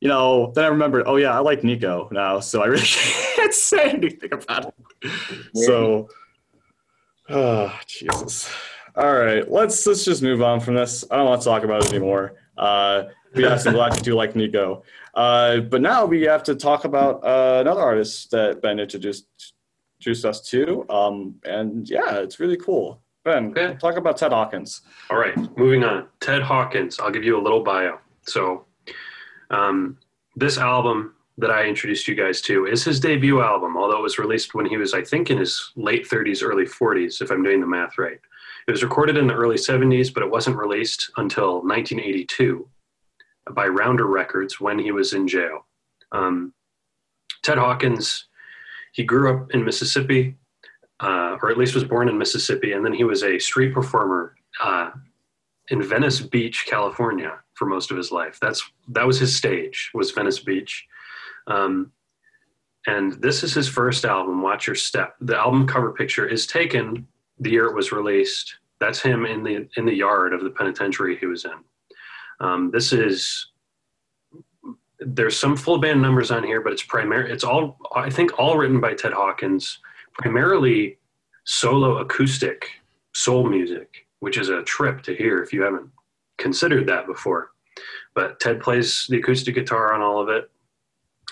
you know, then I remembered, oh yeah, I like Nico now, so I really can't say anything about it. So, oh, Jesus. All right, let's let's just move on from this. I don't want to talk about it anymore. Uh, we have some glad you do like Nico, uh, but now we have to talk about uh, another artist that Ben introduced introduced us to, um, and yeah, it's really cool. Ben,
Okay.
talk about Ted Hawkins.
All right, moving on. Ted Hawkins. I'll give you a little bio. So, um, this album that I introduced you guys to is his debut album, although it was released when he was, I think, in his late 30s, early 40s, if I'm doing the math right. It was recorded in the early 70s, but it wasn't released until 1982 by Rounder Records when he was in jail. Um, Ted Hawkins, he grew up in Mississippi, uh, or at least was born in Mississippi, and then he was a street performer uh, in Venice Beach, California, for most of his life. That's that was his stage was Venice Beach, um, and this is his first album, Watch Your Step. The album cover picture is taken the year it was released. That's him in the in the yard of the penitentiary he was in. Um, this is there's some full band numbers on here, but it's primary. It's all I think all written by Ted Hawkins, primarily solo acoustic soul music, which is a trip to hear if you haven't considered that before. but Ted plays the acoustic guitar on all of it.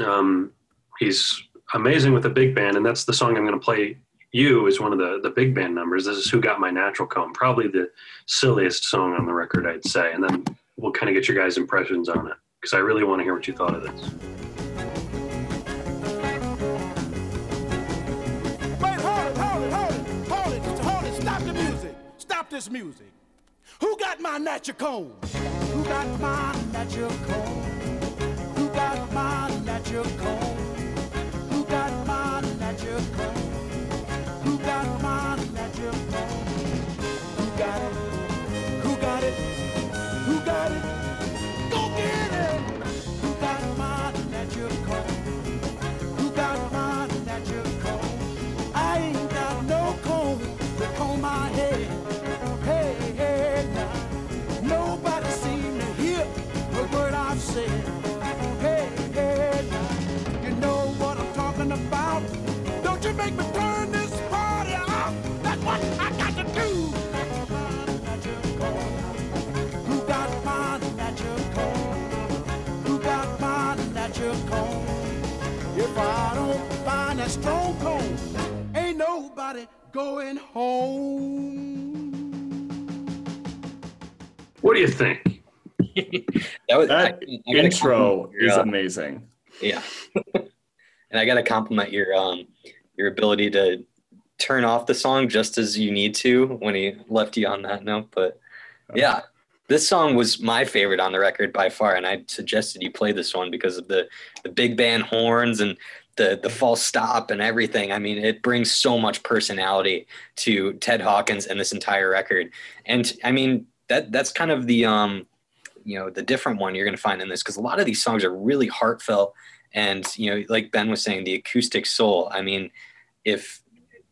Um, he's amazing with the big band, and that's the song I'm going to play. You is one of the the big band numbers. This is "Who Got My Natural Comb," probably the silliest song on the record, I'd say. And then we'll kind of get your guys' impressions on it because I really want to hear what you thought of this.
Wait, hold it, hold it, hold it, hold it, hold it. Stop the music. Stop this music. Who got my natural comb? Who got my natural comb? Who got my natural comb? You
think?
That was
That
I- I
intro
your,
is
uh,
amazing.
Yeah. and I got to compliment your um your ability to turn off the song just as you need to when he left you on that note. But yeah, this song was my favorite on the record by far, and I suggested you play this one because of the the big band horns and the the false stop and everything. I mean, it brings so much personality to Ted Hawkins and this entire record. And I mean, that that's kind of the um you know the different one you're going to find in this because a lot of these songs are really heartfelt. And you know like ben was saying the acoustic soul i mean if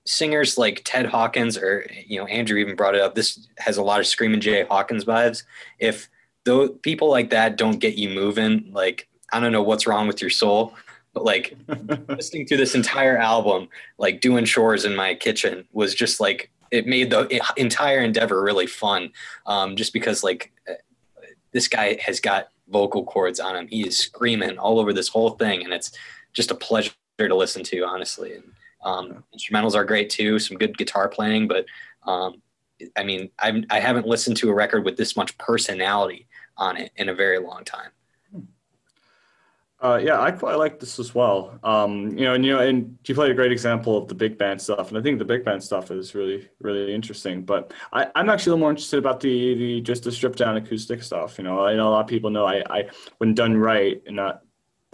singers like ted hawkins or you know andrew even brought it up this has a lot of screaming jay hawkins vibes. If those people like that don't get you moving like i don't know what's wrong with your soul but like listening to this entire album like doing chores in my kitchen was just like it made the entire endeavor really fun um, just because like this guy has got vocal cords on him. He is screaming all over this whole thing, and it's just a pleasure to listen to, honestly. And um, instrumentals are great too, some good guitar playing, but um, I mean, I'm, I haven't listened to a record with this much personality on it in a very long time.
Uh, yeah, I quite like this as well. Um, you know, and you know, and you played a great example of the big band stuff, and I think the big band stuff is really, really interesting. But I, I'm actually a little more interested about the the just the stripped down acoustic stuff. You know, I know a lot of people know I, I when done right and not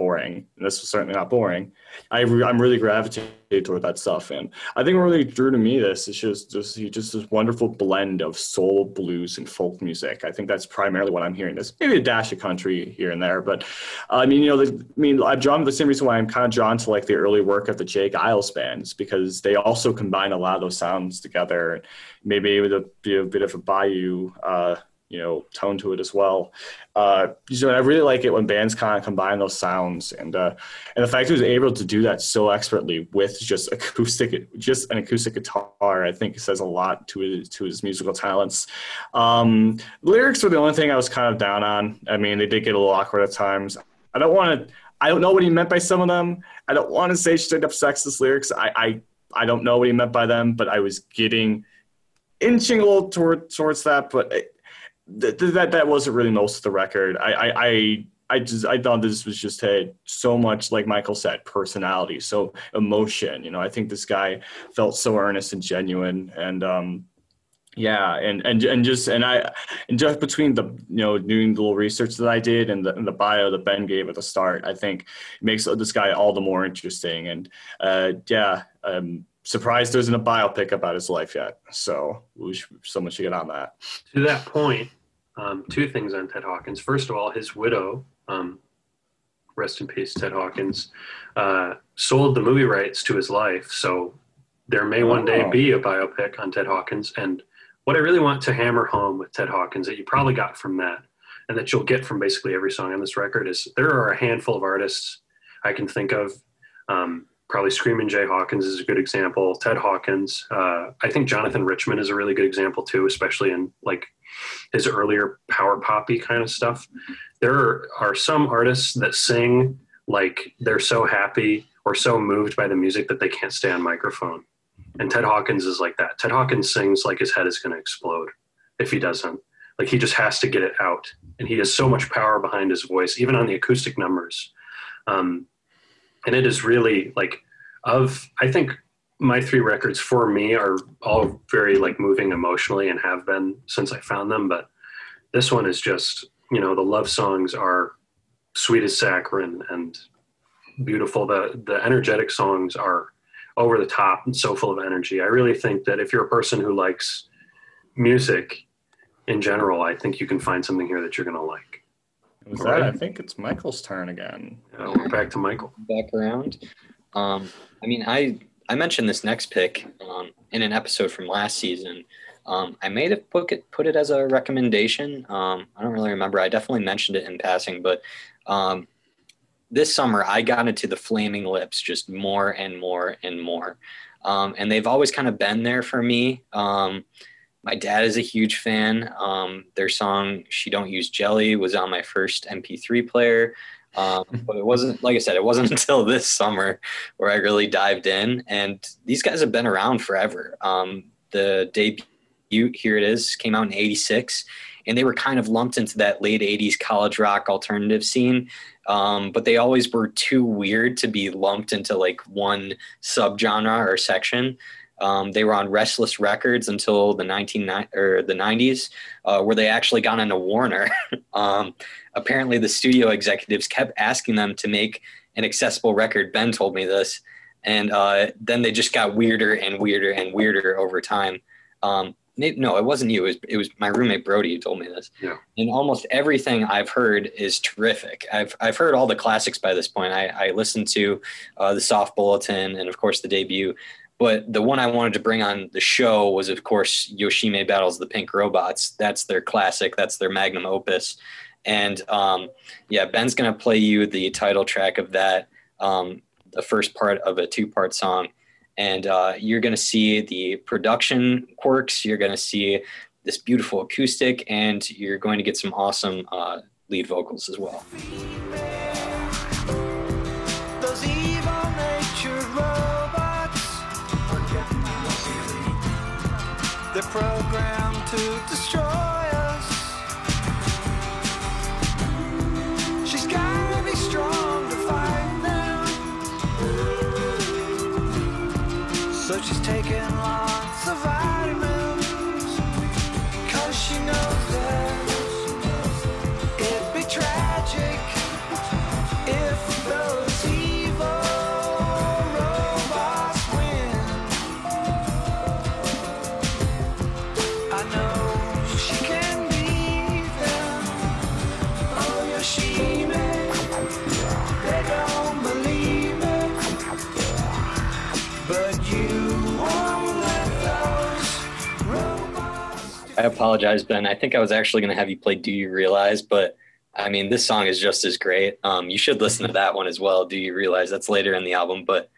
boring, and this was certainly not boring. I I'm really gravitated toward that stuff, and I think what really drew to me this is just just just this wonderful blend of soul, blues, and folk music. I think that's primarily what I'm hearing. There's maybe a dash of country here and there, but I mean, you know, the, I mean, I'm drawn the same reason why I'm kind of drawn to like the early work of the J. Geils bands because they also combine a lot of those sounds together. Maybe with a, be a bit of a bayou. Uh, you know tone to it as well. Uh, so I really like it when bands kind of combine those sounds, and uh, and the fact he was able to do that so expertly with just acoustic, just an acoustic guitar, I think says a lot to his to his musical talents. Um, lyrics were the only thing I was kind of down on. I mean, they did get a little awkward at times. I don't want to. I don't know what he meant by some of them. I don't want to say straight up sexist lyrics. I, I I don't know what he meant by them, but I was getting inching a little toward towards that, but. Th- th- that that wasn't really most of the record. I, I I I just I thought this was just had so much like Michael said, personality, so emotion. You know, I think this guy felt so earnest and genuine, and um, yeah, and and and just and I and just between the you know doing the little research that I did and the and the bio that Ben gave at the start, I think it makes this guy all the more interesting. And uh, yeah, um, surprised there isn't a biopic about his life yet. So we should, someone should get on that.
To that point, um, two things on Ted Hawkins. First of all, his widow, um, rest in peace, Ted Hawkins, uh, sold the movie rights to his life. So there may one day be a biopic on Ted Hawkins. And what I really want to hammer home with Ted Hawkins that you probably got from that, and that you'll get from basically every song on this record, is there are a handful of artists I can think of. Um, probably Screaming Jay Hawkins is a good example. Ted Hawkins. Uh, I think Jonathan Richman is a really good example too, especially in like his earlier power poppy kind of stuff. there are some artists that sing like they're so happy or so moved by the music that they can't stay on microphone. And Ted Hawkins is like that. Ted Hawkins sings like his head is going to explode if he doesn't. Like he just has to get it out. And he has so much power behind his voice, even on the acoustic numbers. Um, and it is really like, of, I think my three records for me are all very like moving emotionally and have been since I found them. But this one is just, you know, the love songs are sweet as saccharine and beautiful. The the energetic songs are over the top and so full of energy. I really think that if you're a person who likes music in general, I think you can find something here that you're going to like.
Was that? I think it's Michael's turn again.
Uh, we're back to Michael.
Back around. Um, I mean, I I mentioned this next pick um, in an episode from last season. Um, I may have put it put it as a recommendation. Um, I don't really remember. I definitely mentioned it in passing, but um, this summer I got into the Flaming Lips just more and more and more. Um, and they've always kind of been there for me. Um, my dad is a huge fan. Their song "She Don't Use Jelly" was on my first MP3 player, um, but it wasn't like I said. It wasn't until this summer where I really dived in. And these guys have been around forever. Um, the debut here it is came out in '86, and they were kind of lumped into that late '80s college rock alternative scene um, but they always were too weird to be lumped into like one subgenre or section. Um, they were on Restless Records until the 19 or the 90s, uh, where they actually got into Warner. um, apparently, the studio executives kept asking them to make an accessible record. Ben told me this, and uh, then they just got weirder and weirder and weirder over time. Um, no, it wasn't you. It was, it was my roommate Brody who told me this.
Yeah.
And almost everything I've heard is terrific. I've I've heard all the classics by this point. I, I listened to uh, the Soft Bulletin and of course the debut. But the one I wanted to bring on the show was of course Yoshimi Battles the Pink Robots. That's their classic. That's their magnum opus. And um, yeah, Ben's gonna play you the title track of that. Um, the first part of a two-part song and uh, you're going to see the production quirks. You're going to see this beautiful acoustic, and you're going to get some awesome uh, lead vocals as well.
Programmed to destroy So she's I
apologize, Ben. I think I was actually going to have you play "Do You Realize," but I mean, this song is just as great. Um, you should listen to that one as well. Do you realize that's later in the album? But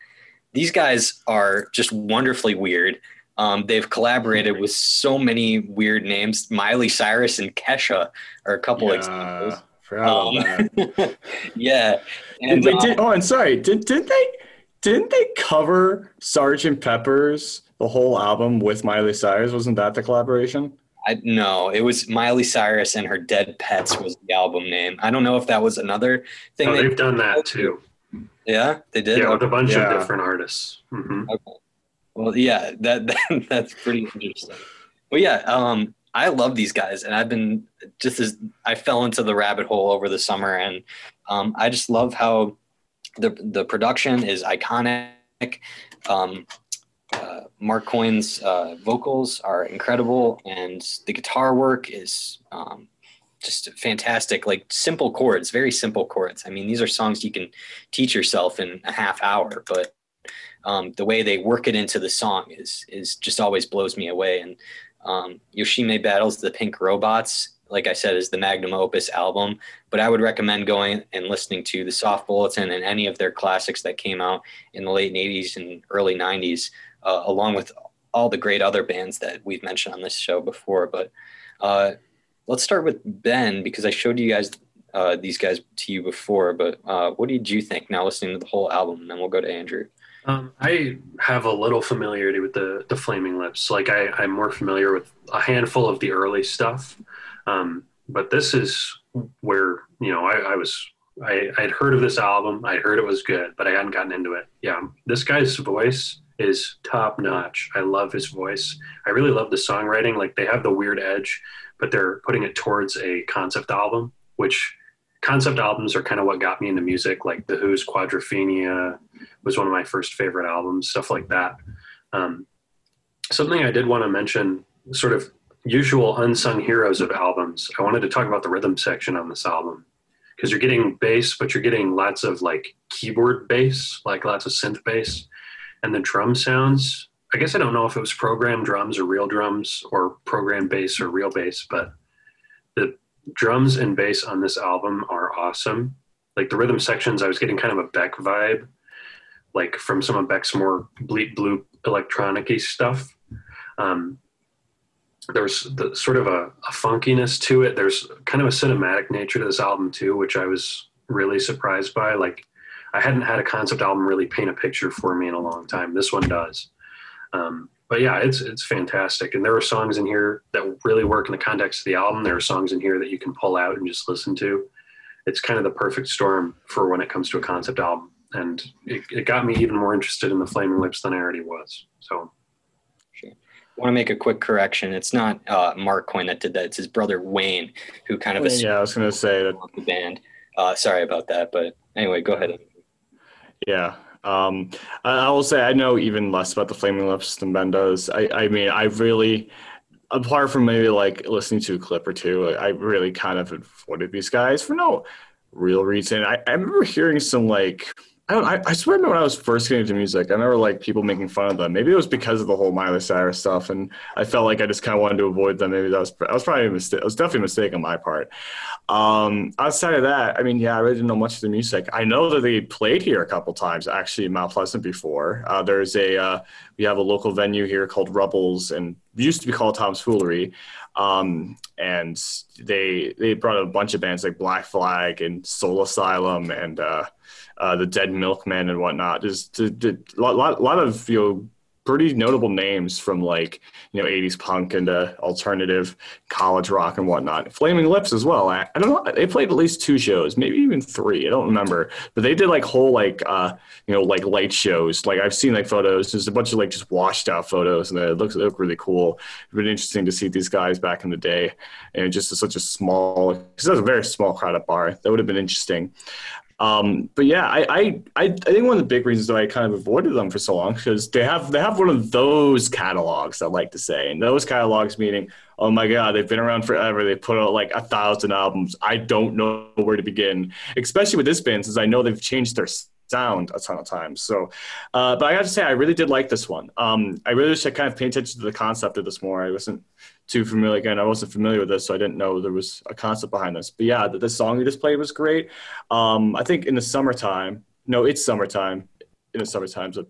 these guys are just wonderfully weird. Um, they've collaborated with so many weird names. Miley Cyrus and Kesha are a couple examples. Um, yeah, and
Wait,
uh,
did, oh, and sorry, did did they didn't they cover Sergeant Pepper's the whole album with Miley Cyrus? Wasn't that the collaboration?
I, no, it was Miley Cyrus and her Dead Pets was the album name. I don't know if that was another thing.
Oh,
they,
they've done that too.
yeah, they did.
Yeah, with a bunch
Yeah.
of different artists. hmm
Okay. Well, yeah, that, that that's pretty interesting. Well, yeah, um, I love these guys, and I've been just as I fell into the rabbit hole over the summer, and um, I just love how the the production is iconic. Um, uh, Mark Coyne's uh, vocals are incredible, and the guitar work is um, just fantastic. Like simple chords, very simple chords. I mean, these are songs you can teach yourself in a half hour, but um, the way they work it into the song is is just always blows me away. And um, Yoshimi battles the Pink Robots. Like I said, is the magnum opus album, but I would recommend going and listening to the Soft Bulletin and any of their classics that came out in the late '80s and early '90s, uh, along with all the great other bands that we've mentioned on this show before. But uh, let's start with Ben because I showed you guys uh, these guys to you before, but uh, what did you think now listening to the whole album? And then we'll go to Andrew.
Um, I have a little familiarity with the the Flaming Lips. Like I, I'm more familiar with a handful of the early stuff, um, but this is where you know I, I was I I'd heard of this album. I heard it was good, but I hadn't gotten into it. Yeah, this guy's voice is top notch. I love his voice. I really love the songwriting. Like they have the weird edge, but they're putting it towards a concept album, which concept albums are kind of what got me into music. Like The Who's Quadrophenia was one of my first favorite albums, stuff like that. Um, something I did want to mention, sort of usual unsung heroes of albums. I wanted to talk about the rhythm section on this album because you're getting bass, but you're getting lots of like keyboard bass, like lots of synth bass, and the drum sounds. I guess I don't know if it was programmed drums or real drums or programmed bass or real bass, but the drums and bass on this album are awesome. Like the rhythm sections, I was getting kind of a Beck vibe, like from some of Beck's more bleep bloop electronic stuff. Um, there's the, sort of a, a funkiness to it. There's kind of a cinematic nature to this album too, which I was really surprised by. Like I hadn't had a concept album really paint a picture for me in a long time. This one does. Um, but yeah, it's it's fantastic. And there are songs in here that really work in the context of the album. There are songs in here that you can pull out and just listen to. It's kind of the perfect storm for when it comes to a concept album. And it, it got me even more interested in the Flaming Lips than I already was. So
I want to make a quick correction. It's not uh, Mark Coyne that did that. It's his brother Wayne, who kind of
yeah, I was gonna say that
the band. Uh, sorry about that, but anyway, go ahead.
Yeah, um, I, will say I know even less about the Flaming Lips than Ben does. I, I mean, I really, apart from maybe like listening to a clip or two, I really kind of avoided these guys for no real reason. I, I remember hearing some like I don't. I, I swear, when I was first getting into music, I remember like people making fun of them. Maybe it was because of the whole Miley Cyrus stuff, and I felt like I just kind of wanted to avoid them. Maybe that was. I was probably a mistake. It was definitely a mistake on my part. Um, outside of that, I mean, yeah, I really didn't know much of the music. I know that they played here a couple times actually in Mount Pleasant before. Uh, there's a uh, we have a local venue here called Rubbles, and used to be called Tom's Foolery. Um, and they they brought a bunch of bands like Black Flag and Soul Asylum and. Uh, uh, the Dead Milkmen and whatnot. Just a lot, lot, of you know pretty notable names from like you know 80s punk and uh, alternative college rock and whatnot. Flaming lips as well. I, I, don't know they played at least two shows maybe even three i don't remember. But they did like whole like uh you know like light shows. Like i've seen like photos. There's a bunch of like just washed out photos and it looks, it look really cool. It's been interesting to see these guys back in the day and just such a small because it was a very small crowd at bar. That would have been interesting um, but yeah, I, I, I think one of the big reasons that I kind of avoided them for so long because they have they have one of those catalogs I like to say, and those catalogs meaning, oh my god, they've been around forever. They put out like a thousand albums. I don't know where to begin, especially with this band since I know they've changed their sound a ton of times. So, uh, but I got to say, I really did like this one. Um, I really should kind of pay attention to the concept of this more. I wasn't too familiar. Again, I wasn't familiar with this, so I didn't know there was a concept behind this. But yeah, the, the song you just played was great. Um, I think in the summertime, no, it's summertime. In the summertime's a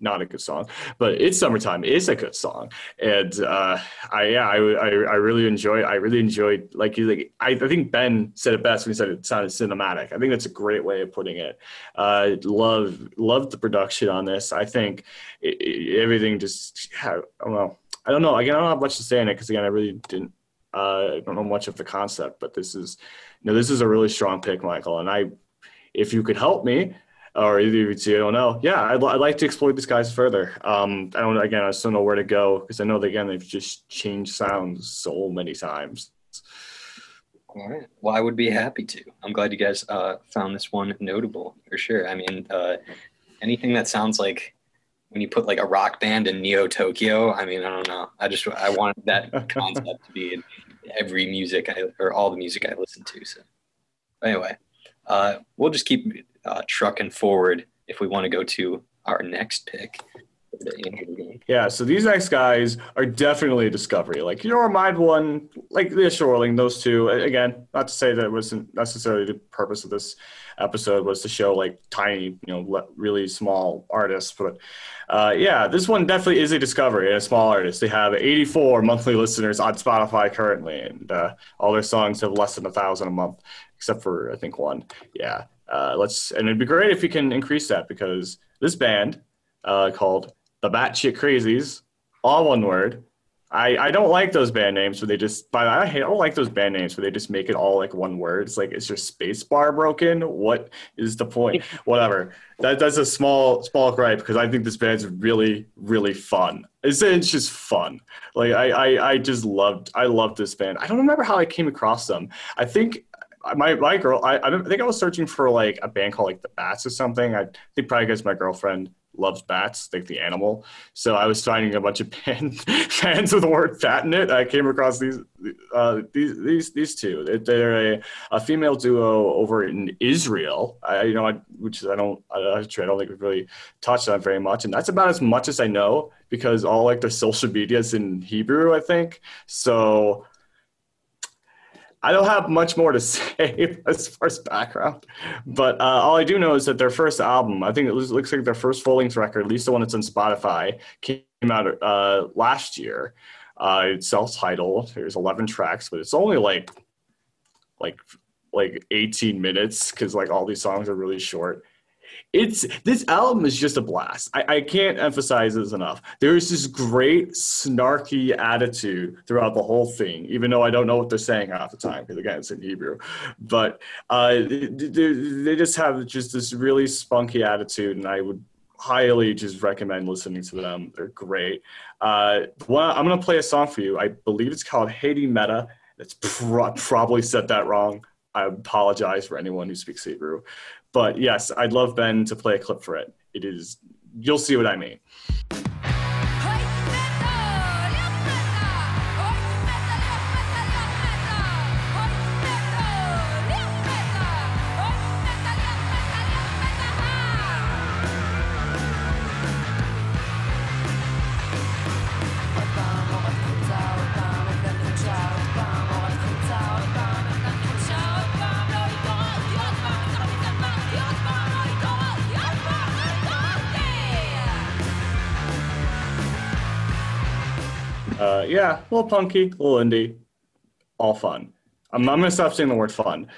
not a good song, but it's summertime is a good song, and uh, I yeah I, I, I really enjoy I really enjoyed like you like I, I think Ben said it best when he said it sounded cinematic. I think that's a great way of putting it. Uh, love love the production on this. I think it, it, everything just don't know I don't know. Again, I don't have much to say on it because again, I really didn't. Uh, I don't know much of the concept, but this is, you know, this is a really strong pick, Michael. And I, if you could help me, or either of you, I don't know. Yeah, I'd, I'd like to explore these guys further. Um, I don't. Again, I still know where to go because I know that again they've just changed sounds so many times.
All right. Well, I would be happy to. I'm glad you guys uh, found this one notable for sure. I mean, uh, anything that sounds like when you put like a rock band in Neo Tokyo, I mean, I don't know. I just I wanted that concept to be in every music I, or all the music I listen to. So anyway, uh, we'll just keep uh, trucking forward if we want to go to our next pick.
Yeah, so these next guys are definitely a discovery. Like you know, Mind One, like the Shoreling, those two. Again, not to say that it wasn't necessarily the purpose of this episode was to show like tiny, you know, really small artists, but uh, yeah, this one definitely is a discovery and a small artist. They have 84 monthly listeners on Spotify currently, and uh, all their songs have less than a thousand a month, except for I think one. Yeah, uh, let's and it'd be great if we can increase that because this band uh, called the Batshit Crazies, all one word. I, I don't like those band names where they just but I, hate, I don't like those band names where they just make it all like one word. It's like is your space bar broken? What is the point? Whatever. That that's a small small gripe because I think this band's really really fun. It's, it's just fun. Like I, I I just loved I loved this band. I don't remember how I came across them. I think my my girl I, I think I was searching for like a band called like the Bats or something. I think probably because my girlfriend loves bats, like the animal. So I was finding a bunch of band, fans with the word "bat" in it. I came across these uh, these these these two. They're a, a female duo over in Israel. I you know I, which I don't I, I don't think we've really touched on very much, and that's about as much as I know because all like their social media is in Hebrew. I think so. I don't have much more to say as far as background, but uh, all I do know is that their first album, I think it looks, like their first full length record, at least the one that's on Spotify, came out uh, last year. Uh, it's self titled. There's 11 tracks, but it's only like like like 18 minutes because like all these songs are really short it's this album is just a blast. I, I can't emphasize this enough. There's this great snarky attitude throughout the whole thing, even though I don't know what they're saying half the time because again it's in Hebrew. But uh, they, they just have just this really spunky attitude, and I would highly just recommend listening to them. They're great. Uh, one, I'm gonna play a song for you. I believe it's called Haiti Meta. It's pro- probably said that wrong. I apologize for anyone who speaks Hebrew. But yes, I'd love Ben to play a clip for it. It is, you'll see what I mean. A little punky, a little indie, all fun. I'm, I'm gonna stop saying the word fun.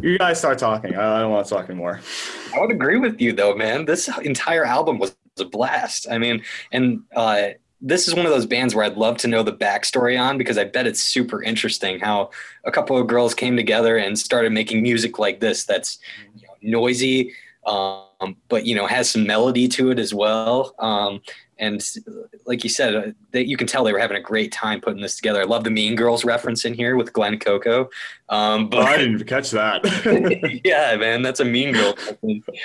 You guys start talking. I don't want to talk anymore.
I would agree with you though, man. This entire album was a blast. I mean, and uh, this is one of those bands where I'd love to know the backstory on because I bet it's super interesting how a couple of girls came together and started making music like this. That's you know, noisy, um, but you know has some melody to it as well. Um, and like you said, uh, that you can tell they were having a great time putting this together. I love the Mean Girls reference in here with Glen Coco. Um, but
oh, I didn't catch that.
yeah, man, that's a Mean Girl.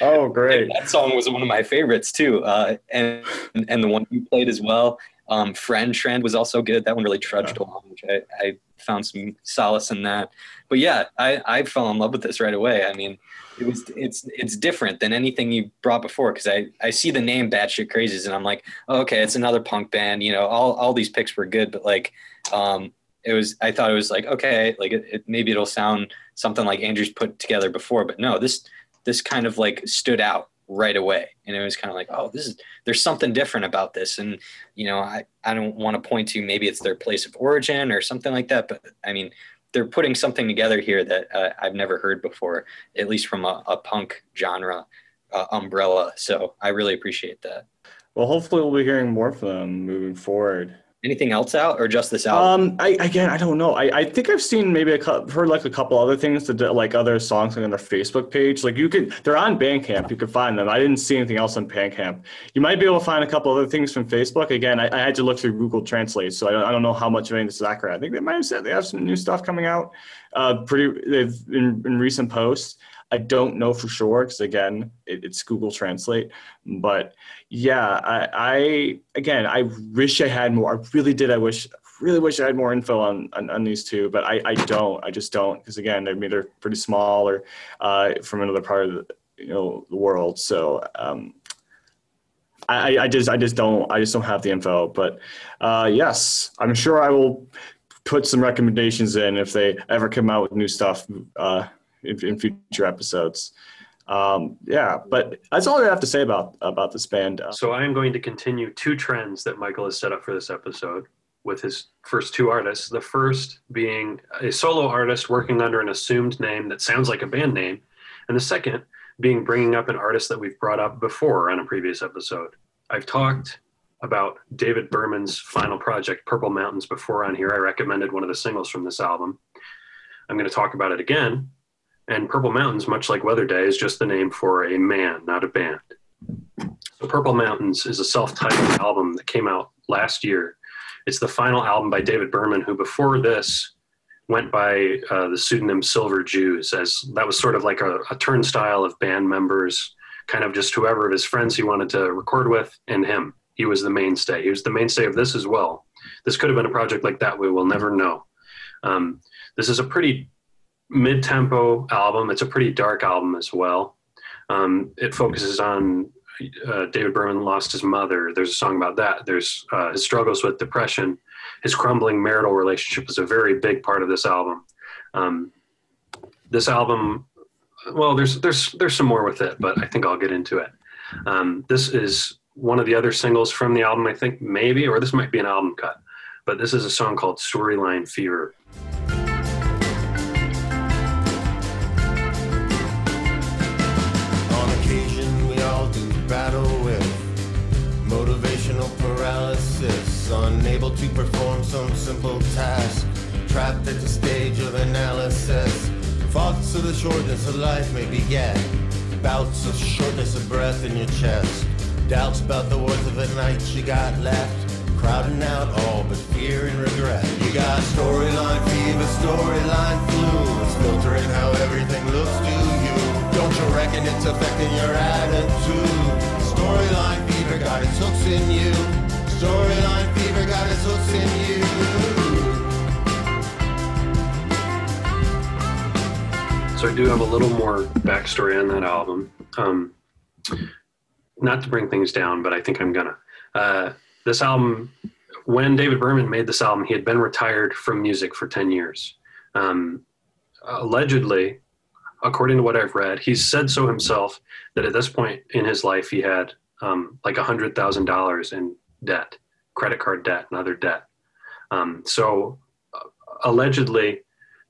oh, great!
And that song was one of my favorites too, uh, and and the one you played as well. Um, Friend Trend was also good. That one really trudged yeah. along, which I, I found some solace in that. But yeah, I, I fell in love with this right away. I mean, it was it's it's different than anything you brought before because I I see the name Batshit Crazies and I'm like, oh, okay, it's another punk band. You know, all all these picks were good, but like, um, it was I thought it was like okay, like it, it maybe it'll sound something like Andrew's put together before, but no, this this kind of like stood out right away. And it was kind of like oh this is there's something different about this. And you know i i don't want to point to maybe it's their place of origin or something like that but i mean they're putting something together here that uh, i've never heard before at least from a, a punk genre uh, umbrella. So i really appreciate that.
Well hopefully we'll be hearing more from them moving forward
anything else out or just this album?
Um, I again, I don't know. I, I think I've seen maybe a heard like a couple other things that like other songs like on their Facebook page. Like you could, they're on Bandcamp. You could find them. I didn't see anything else on Bandcamp. You might be able to find a couple other things from Facebook. Again, I, I had to look through Google Translate, so I don't, I don't know how much of any of this is accurate. I think they might have said they have some new stuff coming out. Uh, pretty they've in, in recent posts. I don't know for sure because again, it, it's Google Translate. But yeah, I, I, again, I wish I had more. I really did. I wish, really wish I had more info on on, on these two, but I, I don't. I just don't because again, I mean they're pretty small or uh, from another part of the you know the world. So um, I, I just I just don't I just don't have the info. But uh, yes, I'm sure I will put some recommendations in if they ever come out with new stuff uh, in, in future episodes. Um, yeah, but that's all I have to say about about this band.
So I am going to continue two trends that Michael has set up for this episode with his first two artists. The first being a solo artist working under an assumed name that sounds like a band name, and the second being bringing up an artist that we've brought up before on a previous episode. I've talked about David Berman's final project, Purple Mountains, before on here. I recommended one of the singles from this album. I'm going to talk about it again. And Purple Mountains, much like Weatherday, is just the name for a man, not a band. So Purple Mountains is a self-titled album that came out last year. It's the final album by David Berman, who before this went by uh, the pseudonym Silver Jews, as that was sort of like a, a turnstile of band members, kind of just whoever of his friends he wanted to record with, and him. He was the mainstay. He was the mainstay of this as well. This could have been a project like that. We will never know. Um, this is a pretty mid-tempo album. It's a pretty dark album as well. Um, it focuses on uh, David Berman lost his mother. There's a song about that. There's uh, his struggles with depression. His crumbling marital relationship is a very big part of this album. Um, this album, well, there's there's there's some more with it, but I think I'll get into it. Um, this is one of the other singles from the album, I think maybe, or this might be an album cut, but this is a song called Storyline Fever.
Unable to perform some simple task, trapped at the stage of analysis. Thoughts of the shortness of life may beget bouts of shortness of breath in your chest, doubts about the worth of a night you got left. Crowding out all but fear and regret. You got storyline fever, storyline flu. It's filtering how everything looks to you. Don't you reckon it's affecting your attitude? Storyline fever got its hooks in you.
So I do have a little more backstory on that album. Um, not to bring things down, but I think I'm gonna. Uh, this album, when David Berman made this album, he had been retired from music for 10 years. Um, allegedly, according to what I've read, he said so himself that at this point in his life, he had um, like $100,000 in debt, credit card debt, and other debt. Um, so uh, allegedly,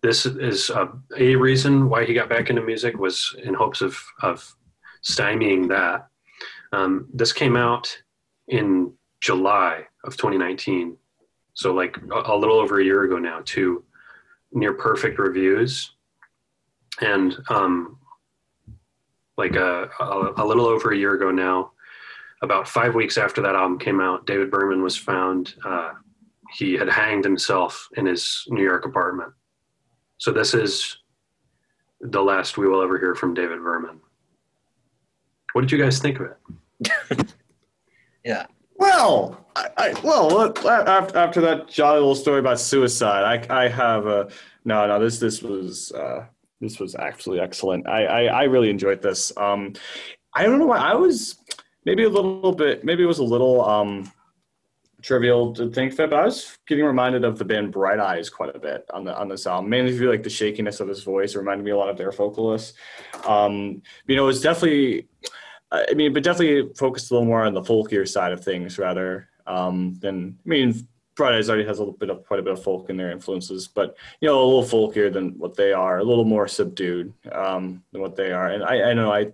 this is uh, a reason why he got back into music was in hopes of, of stymieing that. Um, this came out in July of 2019, so like a, little over a year ago now, to near perfect reviews, and um, like a, a, a little over a year ago now, about five weeks after that album came out, David Berman was found. Uh, he had hanged himself in his New York apartment. So this is the last we will ever hear from David Berman. What did you guys think of it?
Yeah.
Well, I, I well after, after that jolly little story about suicide, I I have a no no this this was uh, this was actually excellent. I, I I really enjoyed this. Um, I don't know why I was maybe a little bit maybe it was a little um trivial to think that, but I was getting reminded of the band Bright Eyes quite a bit on the on this album. Mainly through like the shakiness of his voice, it reminded me a lot of their vocalists. Um, you know, it's definitely I mean, but definitely focused a little more on the folkier side of things rather um, than. I mean, Bright Eyes already has a little bit of quite a bit of folk in their influences, but you know, a little folkier than what they are, a little more subdued um, than what they are. And I, I know I,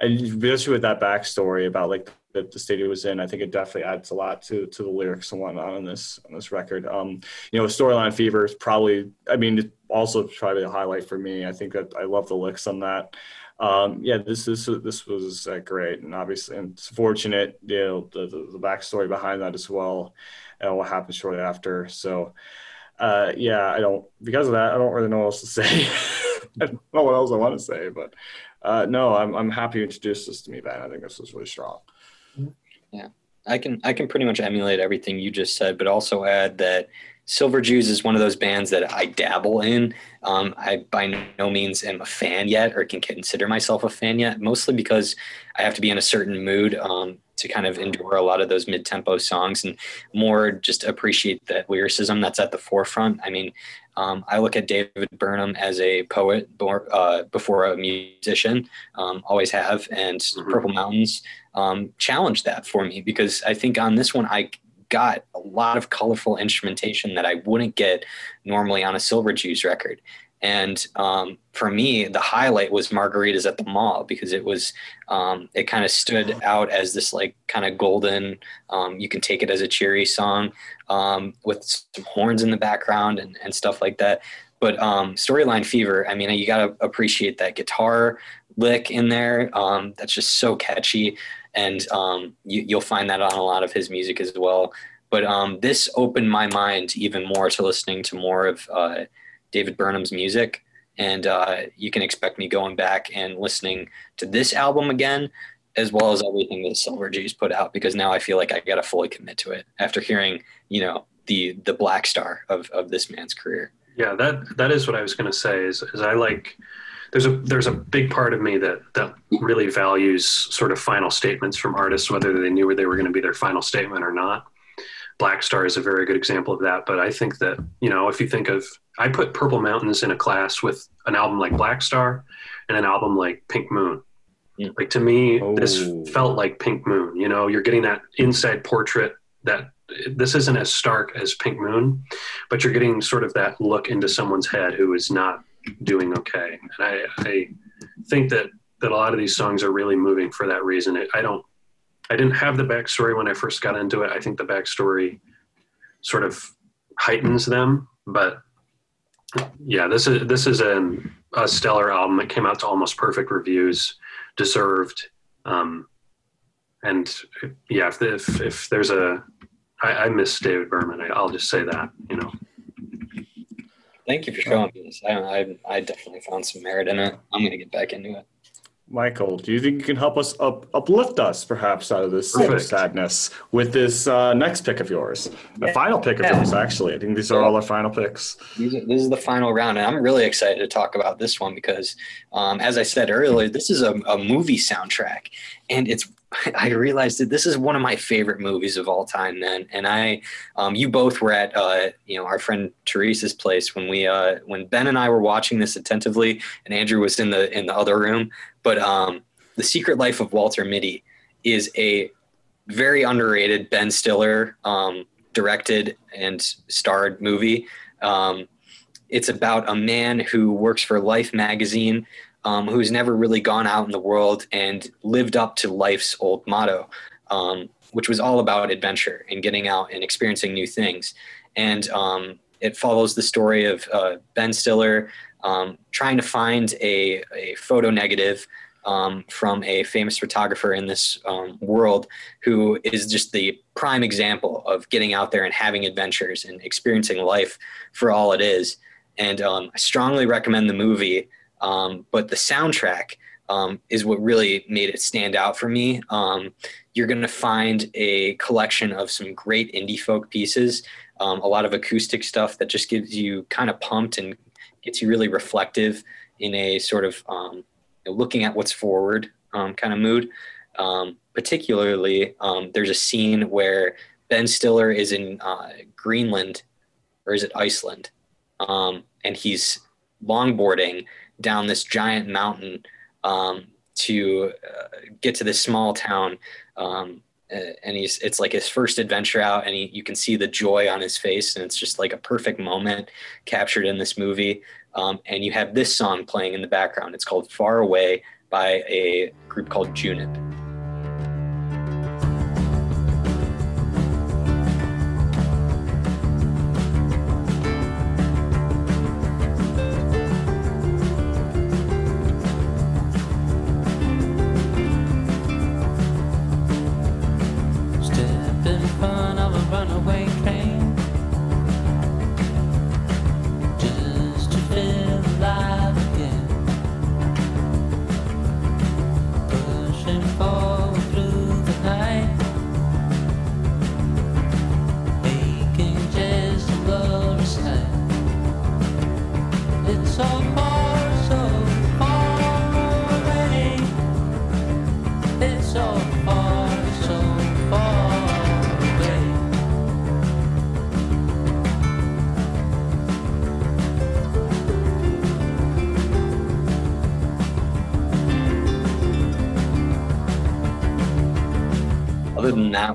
I especially with that backstory about like that the state it was in, I think it definitely adds a lot to to the lyrics and whatnot on this on this record. Um, you know, Storyline Fever is probably, I mean, also probably a highlight for me. I think that I love the licks on that um, yeah, this is this was uh, great, and obviously, and it's fortunate, you know, the, the, the backstory behind that as well, and what happened shortly after. So, uh, yeah, I don't because of that, I don't really know what else to say. I don't know what else I want to say, but uh, no, I'm I'm happy you introduced this to me, Ben. I think this was really strong.
Yeah, I can I can pretty much emulate everything you just said, but also add that Silver Jews is one of those bands that I dabble in. Um, I by no means am a fan yet, or can consider myself a fan yet. Mostly because I have to be in a certain mood. Um, to kind of endure a lot of those mid-tempo songs and more just appreciate that lyricism that's at the forefront. I mean, um, I look at David Berman as a poet uh, before a musician, um, always have, and mm-hmm. Purple Mountains um, challenged that for me because I think on this one I got a lot of colorful instrumentation that I wouldn't get normally on a Silver Jews record. And um, for me, the highlight was Margaritas at the Mall because it was, um, it kind of stood out as this like kind of golden, um, you can take it as a cheery song um, with some horns in the background and, and stuff like that. But um, Storyline Fever, I mean, you got to appreciate that guitar lick in there. Um, that's just so catchy. And you, you'll find that on a lot of his music as well. But this opened my mind even more to listening to more of, uh, David Berman's music. And uh, you can expect me going back and listening to this album again, as well as everything that Silver Jews put out, because now I feel like I got to fully commit to it after hearing, you know, the the black star of, of this man's career.
Yeah, that that is what I was going to say. Is, is I like there's a there's a big part of me that that really values sort of final statements from artists, whether they knew where they were going to be their final statement or not. Black Star is a very good example of that. But I think that you know, if you think of I put Purple Mountains in a class with an album like Black Star and an album like Pink Moon. Yeah. Like to me, oh. this felt like Pink Moon. You know, you're getting that inside portrait that this isn't as stark as Pink Moon, but you're getting sort of that look into someone's head who is not doing okay. And I, I think that that a lot of these songs are really moving for that reason. It, I don't, I didn't have the backstory when I first got into it. I think the backstory sort of heightens them, but yeah, this is this is a, a stellar album. It came out to almost perfect reviews, deserved. Um, and yeah, if, if, if there's a, I, I miss David Berman. I, will just say that, you know.
Thank you for showing me this. I, I, I definitely found some merit in it. I'm going to get back into it.
Michael, do you think you can help us up, uplift us perhaps out of this sadness with this uh, next pick of yours? The yeah. final pick of yeah. yours, actually. I think these are all our final picks.
Are, this is the final round, and I'm really excited to talk about this one because, um, as I said earlier, this is a, a movie soundtrack, and it's I realized that this is one of my favorite movies of all time. Then, and I, um, you both were at, uh, you know, our friend Teresa's place when we, uh, when Ben and I were watching this attentively, and Andrew was in the in the other room. But um, the Secret Life of Walter Mitty is a very underrated Ben Stiller um, directed and starred movie. Um, it's about a man who works for Life magazine um, who's never really gone out in the world and lived up to life's old motto, um, which was all about adventure and getting out and experiencing new things. And um, it follows the story of uh, Ben Stiller um, trying to find a, a photo negative um, from a famous photographer in this um, world who is just the prime example of getting out there and having adventures and experiencing life for all it is. And I strongly recommend the movie. Um, but the soundtrack um, is what really made it stand out for me. Um, you're going to find a collection of some great indie folk pieces, um, a lot of acoustic stuff that just gives you kind of pumped and gets you really reflective in a sort of um, you know, looking at what's forward um, kind of mood. particularly, there's a scene where Ben Stiller is in uh, Greenland, or is it Iceland? and he's longboarding down this giant mountain um, to uh, get to this small town. Um, and he's it's like his first adventure out and he, you can see the joy on his face and it's just like a perfect moment captured in this movie. Um, and you have this song playing in the background. It's called far away by a group called junip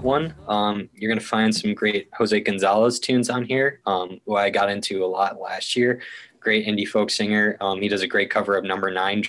one. Um, you're gonna find some great Jose Gonzalez tunes on here, um, who I got into a lot last year. Great indie folk singer. Um, he does a great cover of Number Nine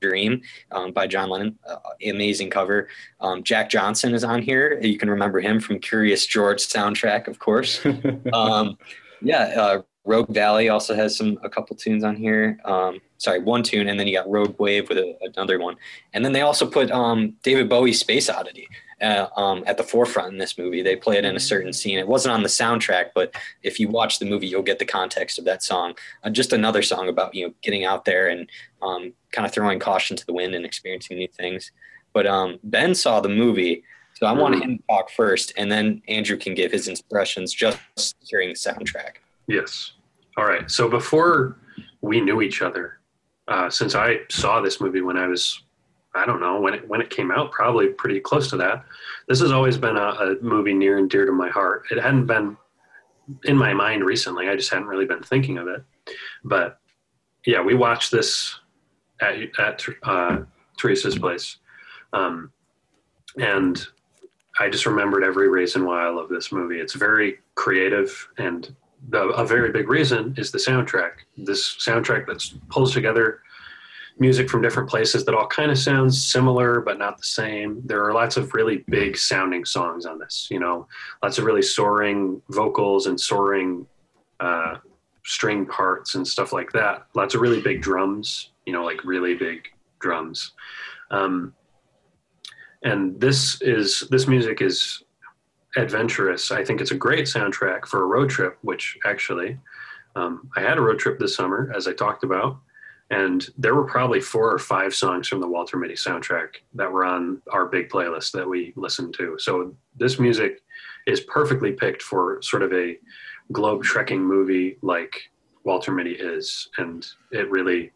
Dream um, by John Lennon. Uh, amazing cover. Um, Jack Johnson is on here. You can remember him from Curious George soundtrack, of course. um, yeah, uh, Rogue Valley also has some a couple tunes on here. Um, sorry, one tune, and then you got Rogue Wave with a, another one, and then they also put um, David Bowie's Space Oddity uh, um, at the forefront in this movie. They play it in a certain scene. It wasn't on the soundtrack, but if you watch the movie, you'll get the context of that song. Uh, just another song about you know getting out there and um, kind of throwing caution to the wind and experiencing new things. But um, Ben saw the movie. So I want him to talk first, and then Andrew can give his impressions just hearing the soundtrack.
Yes. All right. So before we knew each other, uh, since I saw this movie when I was, I don't know when it when it came out, probably pretty close to that. This has always been a, a movie near and dear to my heart. It hadn't been in my mind recently. I just hadn't really been thinking of it. But yeah, we watched this at at uh, Teresa's place, um, and I just remembered every reason why I love this movie. It's very creative and a very big reason is the soundtrack. This soundtrack that pulls together music from different places that all kind of sounds similar but not the same. There are lots of really big sounding songs on this. You know, lots of really soaring vocals and soaring uh, string parts and stuff like that. Lots of really big drums. You know, like really big drums. Um, and this is this music is adventurous. I think it's a great soundtrack for a road trip, which actually um, I had a road trip this summer, as I talked about, and there were probably four or five songs from the Walter Mitty soundtrack that were on our big playlist that we listened to. So this music is perfectly picked for sort of a globe trekking movie like Walter Mitty is, and it really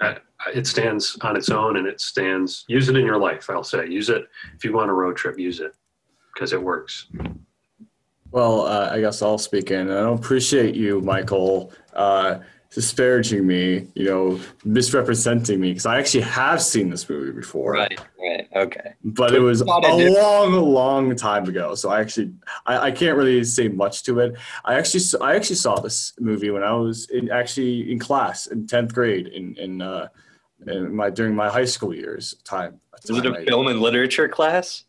uh, it stands on its own and it stands use it in your life i'll say use it if you want a road trip use it because it works.
Well, uh, I guess I'll speak in. I appreciate you, Michael, uh, disparaging me, you know, misrepresenting me, because I actually have seen this movie before.
Right, right, okay.
But it was a long, long time ago, so I actually I, I can't really say much to it. I actually I actually saw this movie when I was in, actually in class in tenth grade in in, uh, in my during my high school years time.
Was it a film and literature class?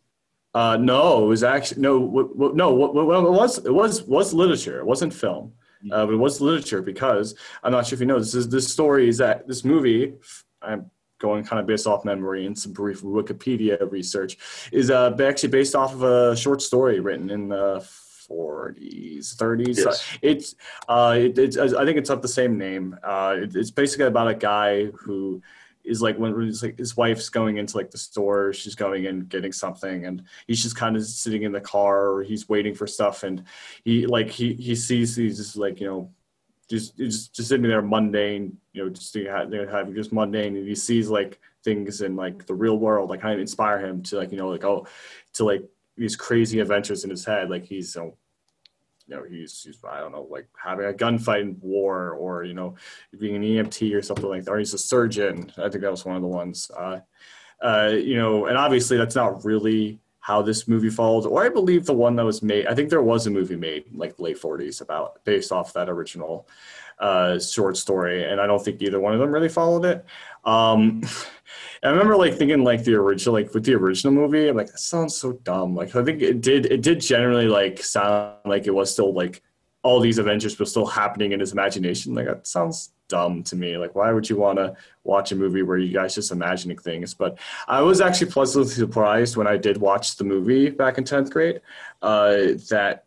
Uh, no, it was actually no, w- w- no. Well, it was it was was literature. It wasn't film. Uh, but it was literature because I'm not sure if you know this is this story is that this movie. I'm going kind of based off memory and some brief Wikipedia research is uh, actually based off of a short story written in the 40s, 30s. Yes. It's uh, it, it's I think it's of the same name. Uh, it, it's basically about a guy who is like when like his wife's going into like the store, she's going in getting something, and he's just kind of sitting in the car, or he's waiting for stuff, and he like he he sees he's just like you know just just just sitting there mundane, you know, just having just mundane, and he sees like things in like the real world, like kind of inspire him to like you know like oh to like these crazy adventures in his head, like he's you know you know he's, he's I don't know like having a gunfight in war or you know being an EMT or something like that or he's a surgeon. I think that was one of the ones uh, uh, you know and obviously that's not really how this movie followed or I believe the one that was made I think there was a movie made like the late 40s about based off that original uh, short story and I don't think either one of them really followed it um, I remember like thinking like the original, like with the original movie, I'm like, that sounds so dumb. Like I think it did, it did generally like sound like it was still like all these adventures were still happening in his imagination. Like that sounds dumb to me. Like why would you want to watch a movie where you guys just imagining things? But I was actually pleasantly surprised when I did watch the movie back in tenth grade uh, that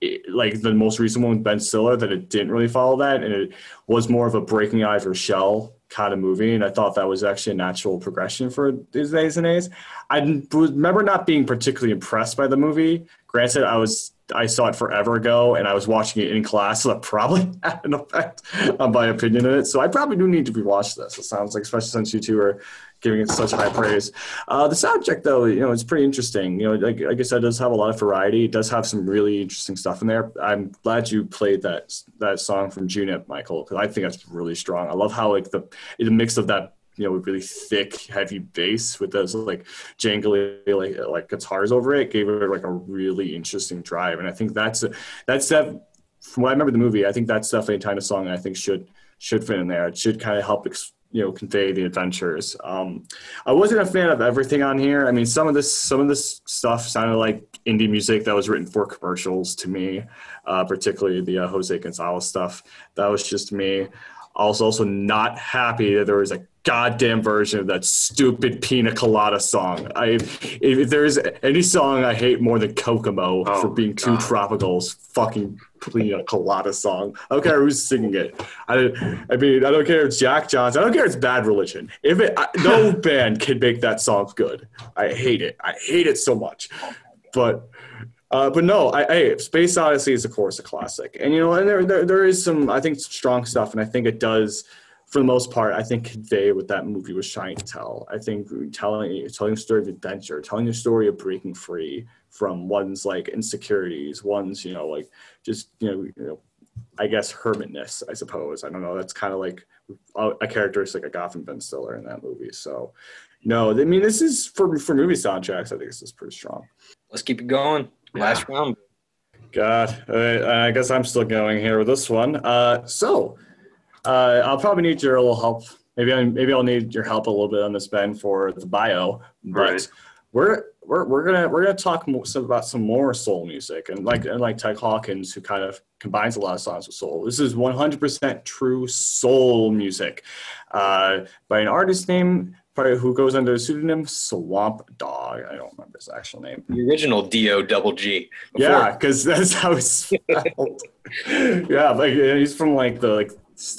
it, like the most recent one with Ben Stiller that it didn't really follow that and it was more of a breaking out of your shell kind of movie, and I thought that was actually a natural progression for these days and days. I remember not being particularly impressed by the movie. Granted, I was I saw it forever ago, and I was watching it in class, so that probably had an effect on my opinion of it. So I probably do need to rewatch this. It sounds like, especially since you two are giving it such high praise. Uh, the soundtrack, though, you know, it's pretty interesting. You know, like, like I said, it does have a lot of variety. It does have some really interesting stuff in there. I'm glad you played that that song from Junip, Michael, because I think that's really strong. I love how like the the mix of that you know really thick, heavy bass with those like jangly like like guitars over it gave it like a really interesting drive. And I think that's that's that. From what I remember the movie, I think that's definitely a kind of song I think should should fit in there. It should kind of help. Ex- you know convey the adventures. Um, I wasn't a fan of everything on here. I mean, some of this some of this stuff sounded like indie music that was written for commercials to me, uh, particularly the uh, Jose Gonzalez stuff. That was just me. I was also not happy that there was a goddamn version of that stupid Pina Colada song. I if there's any song I hate more than Kokomo
Oh,
for being too
God.
tropical, is fucking Pina Colada song. I don't care who's singing it. I, I mean, I don't care if it's Jack Johnson. I don't care if it's Bad Religion. If it, I, no band can make that song good. I hate it. I hate it so much. But uh, but no, I, I Space Odyssey is of course a classic, and you know, and there, there there is some I think strong stuff, and I think it does for the most part. I think convey what that movie was trying to tell. I think telling telling a story of adventure, telling a story of breaking free from one's like insecurities, one's you know like just you know you know I guess hermitness. I suppose I don't know. That's kind of like a, a characteristic I got from Ben Stiller in that movie. So no, I mean this is for for movie soundtracks. I think this is pretty strong.
Let's keep it going. Last round.
God, I, I guess I'm still going here with this one. Uh, so, uh, I'll probably need your little help. Maybe I maybe I'll need your help a little bit on this Ben for the bio. But
Right.
we're we're we're gonna we're gonna talk more, some, about some more soul music and like and like Ted Hawkins who kind of combines a lot of songs with soul. This is 100% true soul music uh, by an artist named who goes under the pseudonym Swamp Dogg. I don't remember his actual name.
The original D-O double G.
Yeah, because that's how it's spelled. yeah, like he's from like the like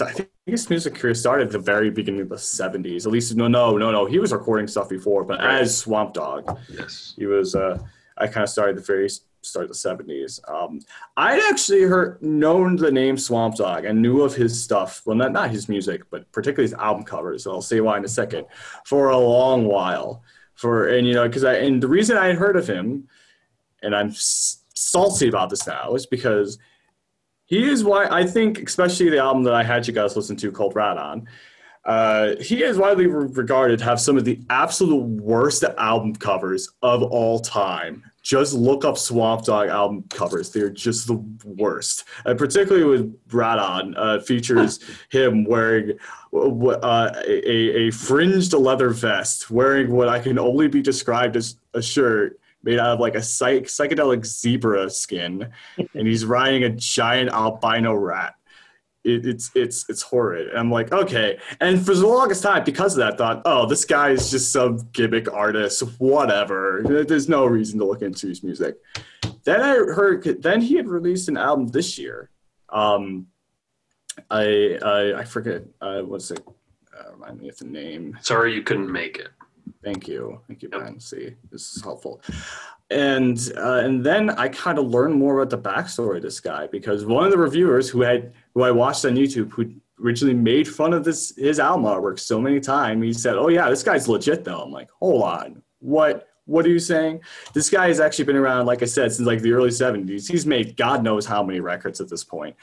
I think his music career started at the very beginning of the '70s. At least no, no, no, no. He was recording stuff before, but
Right.
as Swamp Dogg,
Yes.
he was. uh I kind of started the very start of the '70s. Um, I'd actually heard known the name Swamp Dogg and knew of his stuff. Well, not not his music, but particularly his album covers. I'll say why in a second. For a long while, for and you know because I and the reason I had heard of him and I'm s- salty about this now is because he is why I think, especially the album that I had you guys listen to called Rat On, uh, he is widely regarded to have some of the absolute worst album covers of all time. Just look up Swamp Dogg album covers; they're just the worst. And particularly with Rat On, uh, features him wearing uh, a, a fringed leather vest, wearing what I can only be described as a shirt made out of like a psych- psychedelic zebra skin, and he's riding a giant albino rat. It, it's it's it's horrid. And I'm like, okay. And for the longest time, because of that, I thought, oh, this guy is just some gimmick artist, whatever. There's no reason to look into his music. Then I heard, then he had released an album this year. Um, I I, I forget uh, what's it. Uh, remind me of the name.
Sorry you couldn't make it.
Thank you. Thank you. Ben. See, this is helpful. And uh, and then I kind of learned more about the backstory of this guy because one of the reviewers who had who I watched on YouTube who originally made fun of this his album artwork so many times, he said, "Oh yeah, this guy's legit though." I'm like, "Hold on, what?" What are you saying? This guy has actually been around, like I said, since like the early 70s. He's made God knows how many records at this point.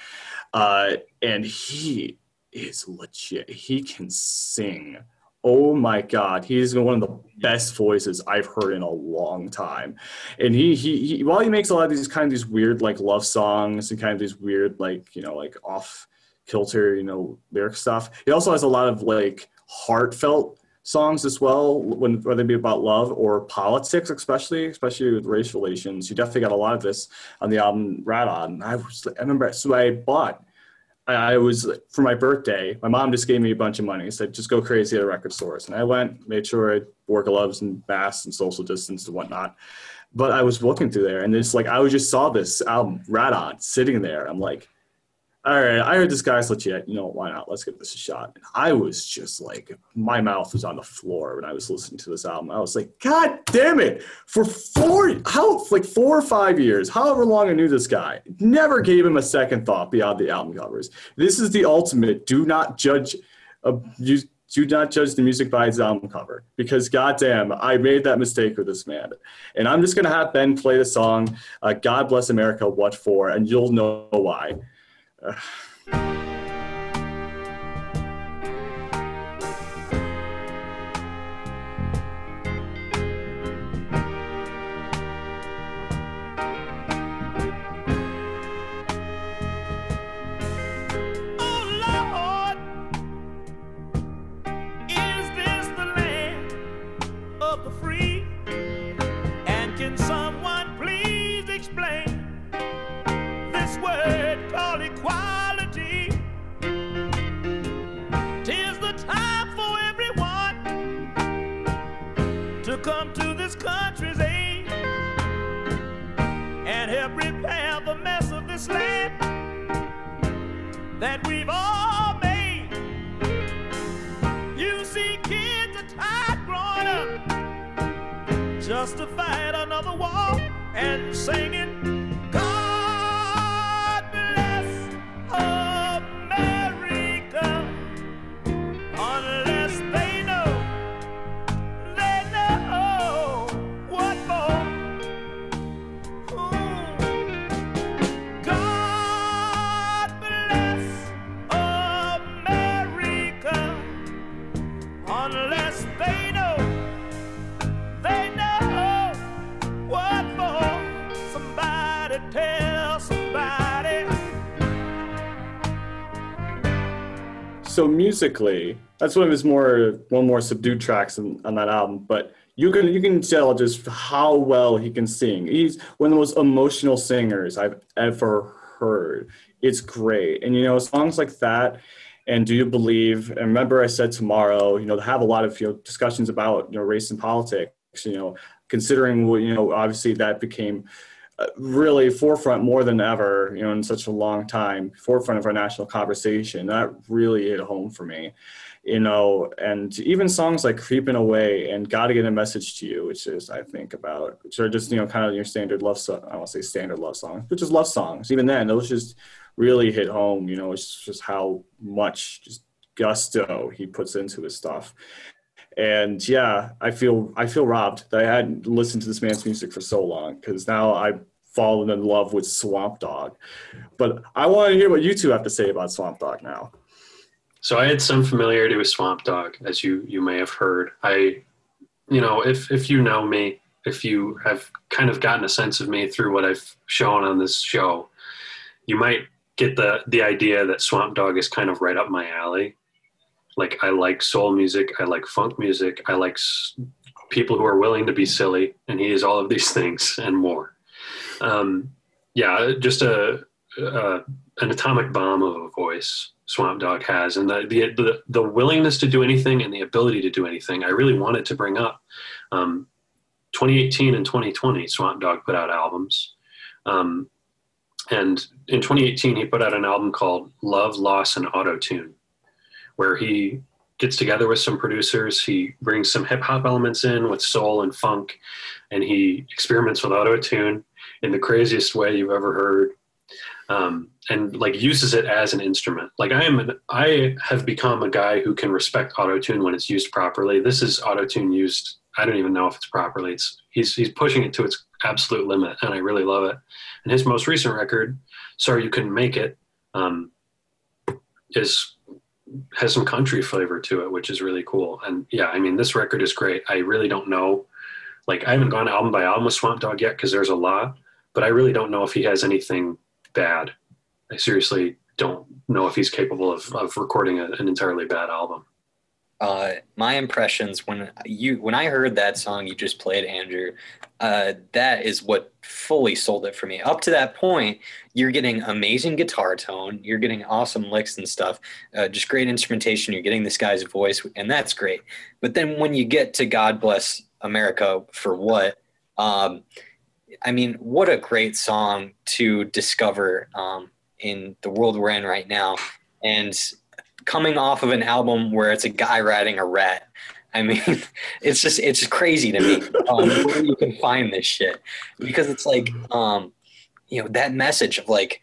Uh, and he is legit. He can sing. Oh my God, he's one of the best voices I've heard in a long time. And he, he, he while he makes a lot of these kind of these weird like love songs and kind of these weird like you know like off kilter you know lyric stuff, he also has a lot of like heartfelt songs as well, when whether it be about love or politics, especially especially with race relations. You definitely got a lot of this on the album Rat On. I was I remember so I bought I was for my birthday. My mom just gave me a bunch of money. Said just go crazy at a record stores, and I went, made sure I wore gloves and masks and social distance and whatnot. But I was looking through there, and it's like I just saw this album Rat On sitting there. I'm like, all right, I heard this guy's legit. You know, why not? Let's give this a shot. And I was just like, my mouth was on the floor when I was listening to this album. I was like, God damn it! For four, how like four or five years, however long I knew this guy, never gave him a second thought beyond the album covers. This is the ultimate. Do not judge. Uh, you, do not judge the music by its album cover because goddamn, I made that mistake with this man. And I'm just gonna have Ben play the song uh, "God Bless America." What for? And you'll know why.
Word
musically, that's one of his more one more subdued tracks on, on that album. But you can you can tell just how well he can sing. He's one of the most emotional singers I've ever heard. It's great, and you know songs like that. And do you believe? And remember, I said tomorrow. You know, to have a lot of you know discussions about you know race and politics. You know, considering what you know, obviously that became really forefront more than ever, you know, in such a long time, forefront of our national conversation. That really hit home for me, you know, and even songs like Creeping Away and Gotta Get a Message to You, which is, I think, about, which are just, you know, kind of your standard love song. I don't say standard love songs, but just love songs. Even then, those just really hit home, you know, it's just how much just gusto he puts into his stuff and yeah, I feel I feel robbed that I hadn't listened to this man's music for so long because now I've fallen in love with Swamp Dogg. But I want to hear what you two have to say about Swamp Dogg now.
So I had some familiarity with Swamp Dogg, as you you may have heard. I, you know, if if you know me, if you have kind of gotten a sense of me through what I've shown on this show, you might get the the idea that Swamp Dogg is kind of right up my alley. Like I like soul music, I like funk music, I like s- people who are willing to be silly, and he is all of these things and more. Um, yeah, just a, a an atomic bomb of a voice Swamp Dogg has, and the, the the the willingness to do anything and the ability to do anything. I really wanted to bring up. Um, 2018 and 2020, Swamp Dogg put out albums. Um, and in 2018, he put out an album called Love, Loss, and Auto Tune, where he gets together with some producers. He brings some hip hop elements in with soul and funk, and he experiments with auto tune in the craziest way you've ever heard. Um, and like uses it as an instrument. Like I am, an, I have become a guy who can respect auto tune when it's used properly. This is auto tune used. I don't even know if it's properly. It's he's he's pushing it to its absolute limit, and I really love it. And his most recent record, "Sorry You Couldn't Make It," um, is has some country flavor to it, which is really cool. And yeah, I mean, this record is great. I really don't know, like, I haven't gone album by album with Swamp Dogg yet because there's a lot, but I really don't know if he has anything bad. I seriously don't know if he's capable of, of recording a, an entirely bad album.
Uh, my impressions when you when I heard that song you just played, Andrew, uh, that is what fully sold it for me. Up to that point, you're getting amazing guitar tone, you're getting awesome licks and stuff, uh, just great instrumentation. You're getting this guy's voice, and that's great. But then when you get to God Bless America for what, um, I mean, what a great song to discover um, in the world we're in right now, and coming off of an album where it's a guy riding a rat. I mean, it's just it's crazy to me um, where you can find this shit. Because it's like um, you know that message of like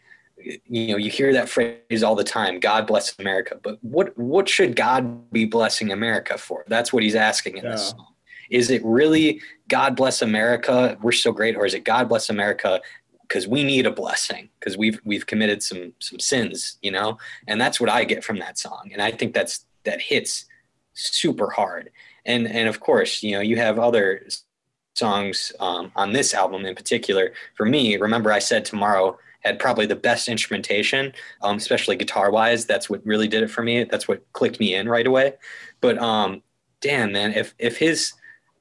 you know you hear that phrase all the time god bless america. But what what should god be blessing america for? That's what he's asking in this song. Is it really god bless america? We're so great. Or is it god bless america because we need a blessing because we've we've committed some some sins you know? And that's what i get from that song and i think that's that hits super hard. And and of course you know you have other songs um, on this album in particular. For me remember i said tomorrow had probably the best instrumentation um, especially guitar wise that's what really did it for me. That's what clicked me in right away. But um damn man if if his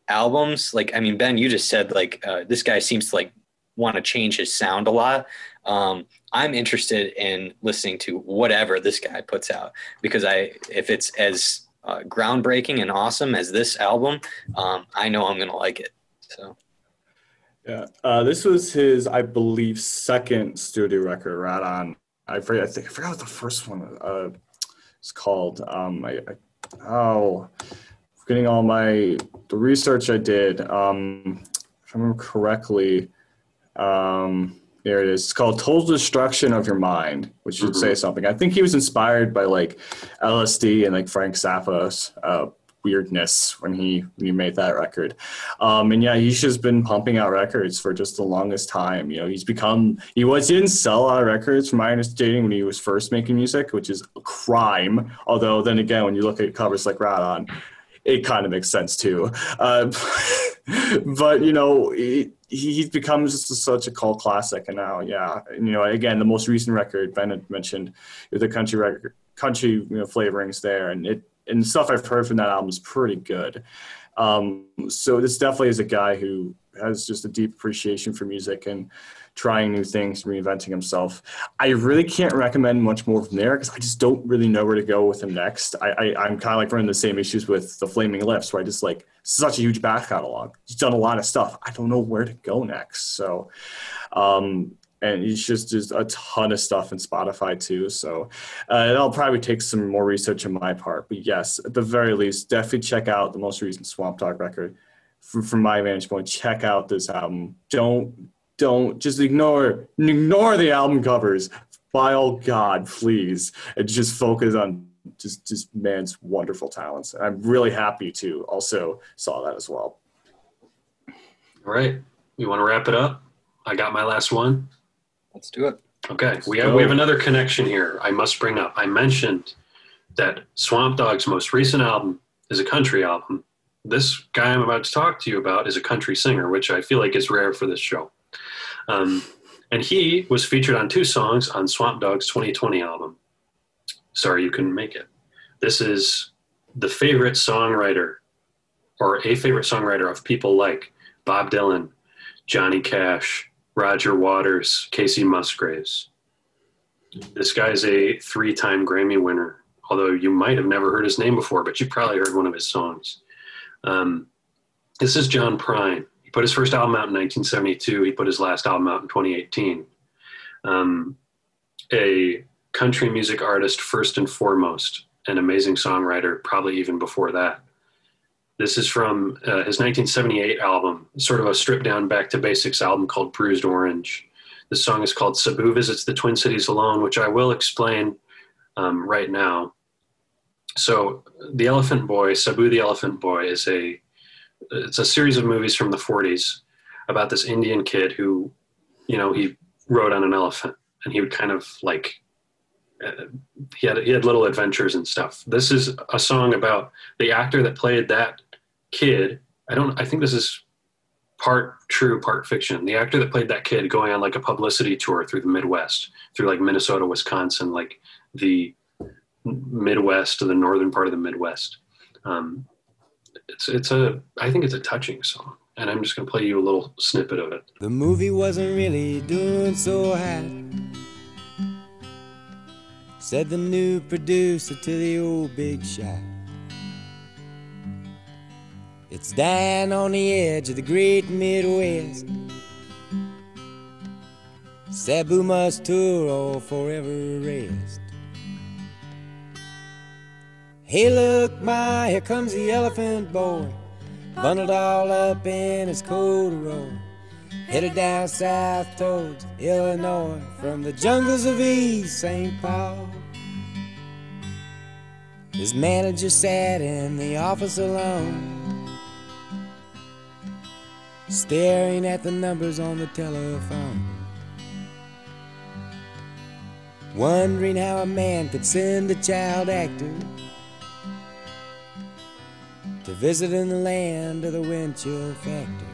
albums like i mean ben you just said like uh, this guy seems to like want to change his sound a lot um, I'm interested in listening to whatever this guy puts out because I, if it's as uh, groundbreaking and awesome as this album, um, I know I'm gonna like it. So
Yeah, uh, this was his, I believe, second studio record. Right on. I forget. I think I forgot what the first one uh, is called. Um, I, I oh, getting all my the research I did. Um, if I remember correctly, um, there it is. It's called Total Destruction of Your Mind, which should say something. I think he was inspired by like LSD and like Frank Zappa's uh, weirdness when he when he made that record. Um, and yeah, he's just been pumping out records for just the longest time. You know, he's become he was he didn't sell a lot of records from my understanding when he was first making music, which is a crime. Although then again, when you look at covers like Rat On, it kind of makes sense too. Uh, but you know, he, he's become just such a cult classic, and now, yeah, you know, again, the most recent record Ben had mentioned the country record, country you know, flavorings there, and it and stuff I've heard from that album is pretty good. Um, so this definitely is a guy who has just a deep appreciation for music and trying new things, reinventing himself. I really can't recommend much more from there because I just don't really know where to go with him next. I, I I'm kind of like running the same issues with the Flaming Lips, where I just like such a huge back catalog. He's done a lot of stuff. I don't know where to go next. So, um, and he's just just a ton of stuff in Spotify too. So uh, it'll probably take some more research on my part. But yes, at the very least, definitely check out the most recent Swamp Dogg record. From, from my vantage point, check out this album. Don't don't just ignore ignore the album covers. By all God, please, and just focus on just just man's wonderful talents. And I'm really happy to also saw that as well.
All right. You want to wrap it up? I got my last one.
let's do it.
Okay, we have we have another connection here. I must bring up. I mentioned that Swamp Dogg's most recent album is a country album. This guy I'm about to talk to you about is a country singer, which I feel like is rare for this show. Um, and he was featured on two songs on Swamp Dogg's 2020 album. Sorry you couldn't make it. This is the favorite songwriter or a favorite songwriter of people like Bob Dylan, Johnny Cash, Roger Waters, Kacey Musgraves. This guy's a three time Grammy winner, although you might have never heard his name before, but you probably heard one of his songs. Um, this is John Prine. He put his first album out in 1972. He put his last album out in 2018. Um, a country music artist, first and foremost, an amazing songwriter, probably even before that. This is from uh, his 1978 album, sort of a stripped down back to basics album called Bruised Orange. The song is called Sabu Visits the Twin Cities Alone, which I will explain um, right now. So, The Elephant Boy, Sabu the Elephant Boy, is a it's a series of movies from the 40s about this Indian kid who, you know, he rode on an elephant and he would kind of like uh, he had he had little adventures and stuff. This is a song about the actor that played that kid. I don't. I think this is part true, part fiction. The actor that played that kid going on like a publicity tour through the Midwest, through like Minnesota, Wisconsin, like the Midwest to the northern part of the Midwest. Um, it's it's a I think it's a touching song, and I'm just gonna play you a little snippet of it.
The movie wasn't really doing so hot. Said the new producer to the old big shot. It's down on the edge of the great Midwest. Sabu must tour or forever rest. Hey, look, my, here comes the elephant boy, bundled all up in his corduroy, headed down south towards Illinois from the jungles of East St. Paul. His manager sat in the office alone, staring at the numbers on the telephone. Wondering how a man could send a child actor to visit in the land of the wind chill factory.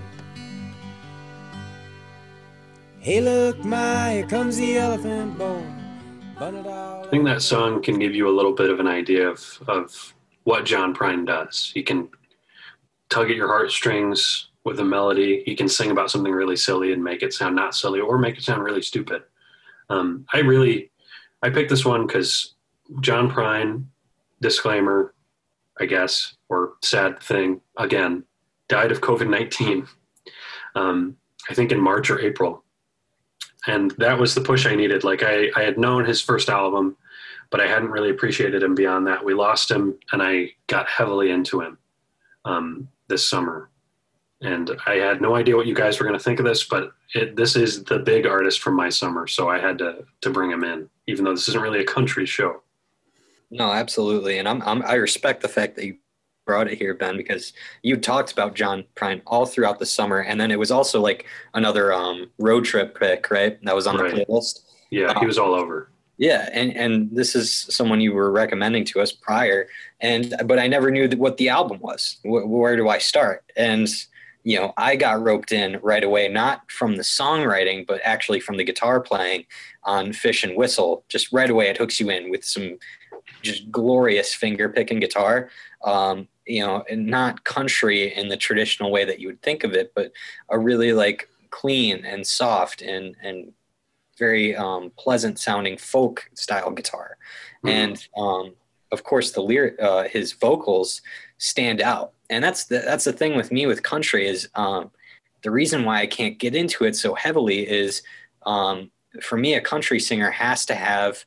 Hey, look, my, here comes the elephant boy.
I think that song can give you a little bit of an idea of, of what John Prine does. He can tug at your heartstrings with a melody. He can sing about something really silly and make it sound not silly or make it sound really stupid. Um, I really, I picked this one because John Prine, disclaimer, I guess, or sad thing again, died of COVID 19, um, I think in March or April. And that was the push I needed. Like, I, I had known his first album, but I hadn't really appreciated him beyond that. We lost him, and I got heavily into him um, this summer. And I had no idea what you guys were going to think of this, but it, this is the big artist from my summer, so I had to to bring him in, even though this isn't really a country show.
No, absolutely, and I'm, I'm I respect the fact that you brought it here, Ben, because you talked about John Prine all throughout the summer, and then it was also like another um, road trip pick, right? That was on
Right.
the playlist.
Yeah, he was all over.
Yeah, and and this is someone you were recommending to us prior, and but I never knew what the album was. Wh- where do I start? And you know, I got roped in right away, not from the songwriting, but actually from the guitar playing on Fish and Whistle. Just right away, it hooks you in with some just glorious finger picking guitar. Um, you know, and not country in the traditional way that you would think of it, but a really like clean and soft and and very um, pleasant sounding folk style guitar.
Mhm.
And um, of course, the lyric, uh, his vocals stand out. And that's the, that's the thing with me with country is um, the reason why I can't get into it so heavily is um, for me, a country singer has to have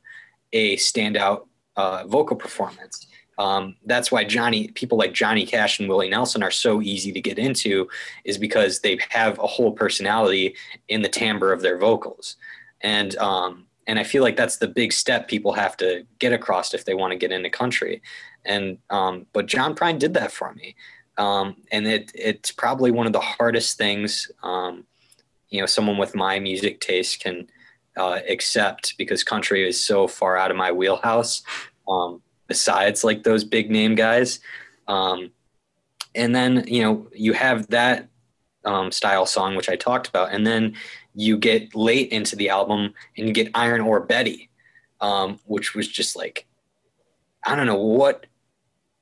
a standout uh, vocal performance. Um, that's why Johnny, people like Johnny Cash and Willie Nelson are so easy to get into, is because they have a whole personality in the timbre of their vocals, and um, and I feel like that's the big step people have to get across if they want to get into country, and um, but John Prine did that for me, um, and it it's probably one of the hardest things, um, you know, someone with my music taste can uh, accept because country is so far out of my wheelhouse. Um, besides like those big name guys, um, and then you know you have that um, style song which I talked about, and then you get late into the album and you get Iron Ore Betty, um, which was just like I don't know what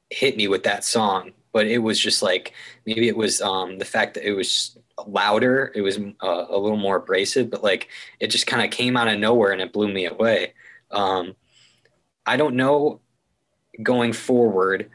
hit me with that song, but it was just like maybe it was um, the fact that it was louder, it was uh, a little more abrasive, but like it just kind of came out of nowhere and it blew me away. Um, I don't know going forward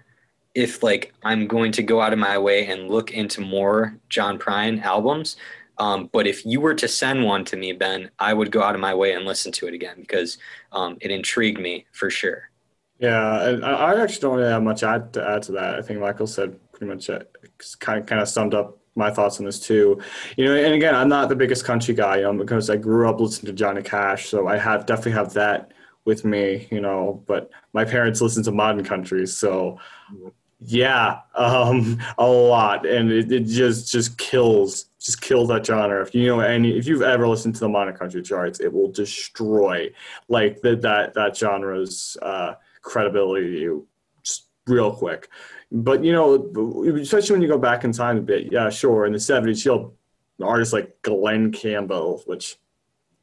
if like I'm going to go out of my way and look into more John Prine albums. Um, but if you were to send one to me, Ben, I would go out of my way and listen to it again because um, it intrigued me for sure.
Yeah, and I actually don't really have much to add to that. I think Michael said pretty much it, kind of kind of summed up my thoughts on this too. You know, and again, I'm not the biggest country guy, you know, because I grew up listening to Johnny Cash, so I have definitely have that with me, you know. But my parents listen to modern country, so yeah, um, a lot, and it, it just just kills just kills that genre. If you know any, if you've ever listened to the modern country charts, it will destroy like that that that genre's uh, credibility real quick. But you know, especially when you go back in time a bit, yeah, sure. In the '70s, you'll artists like Glen Campbell, which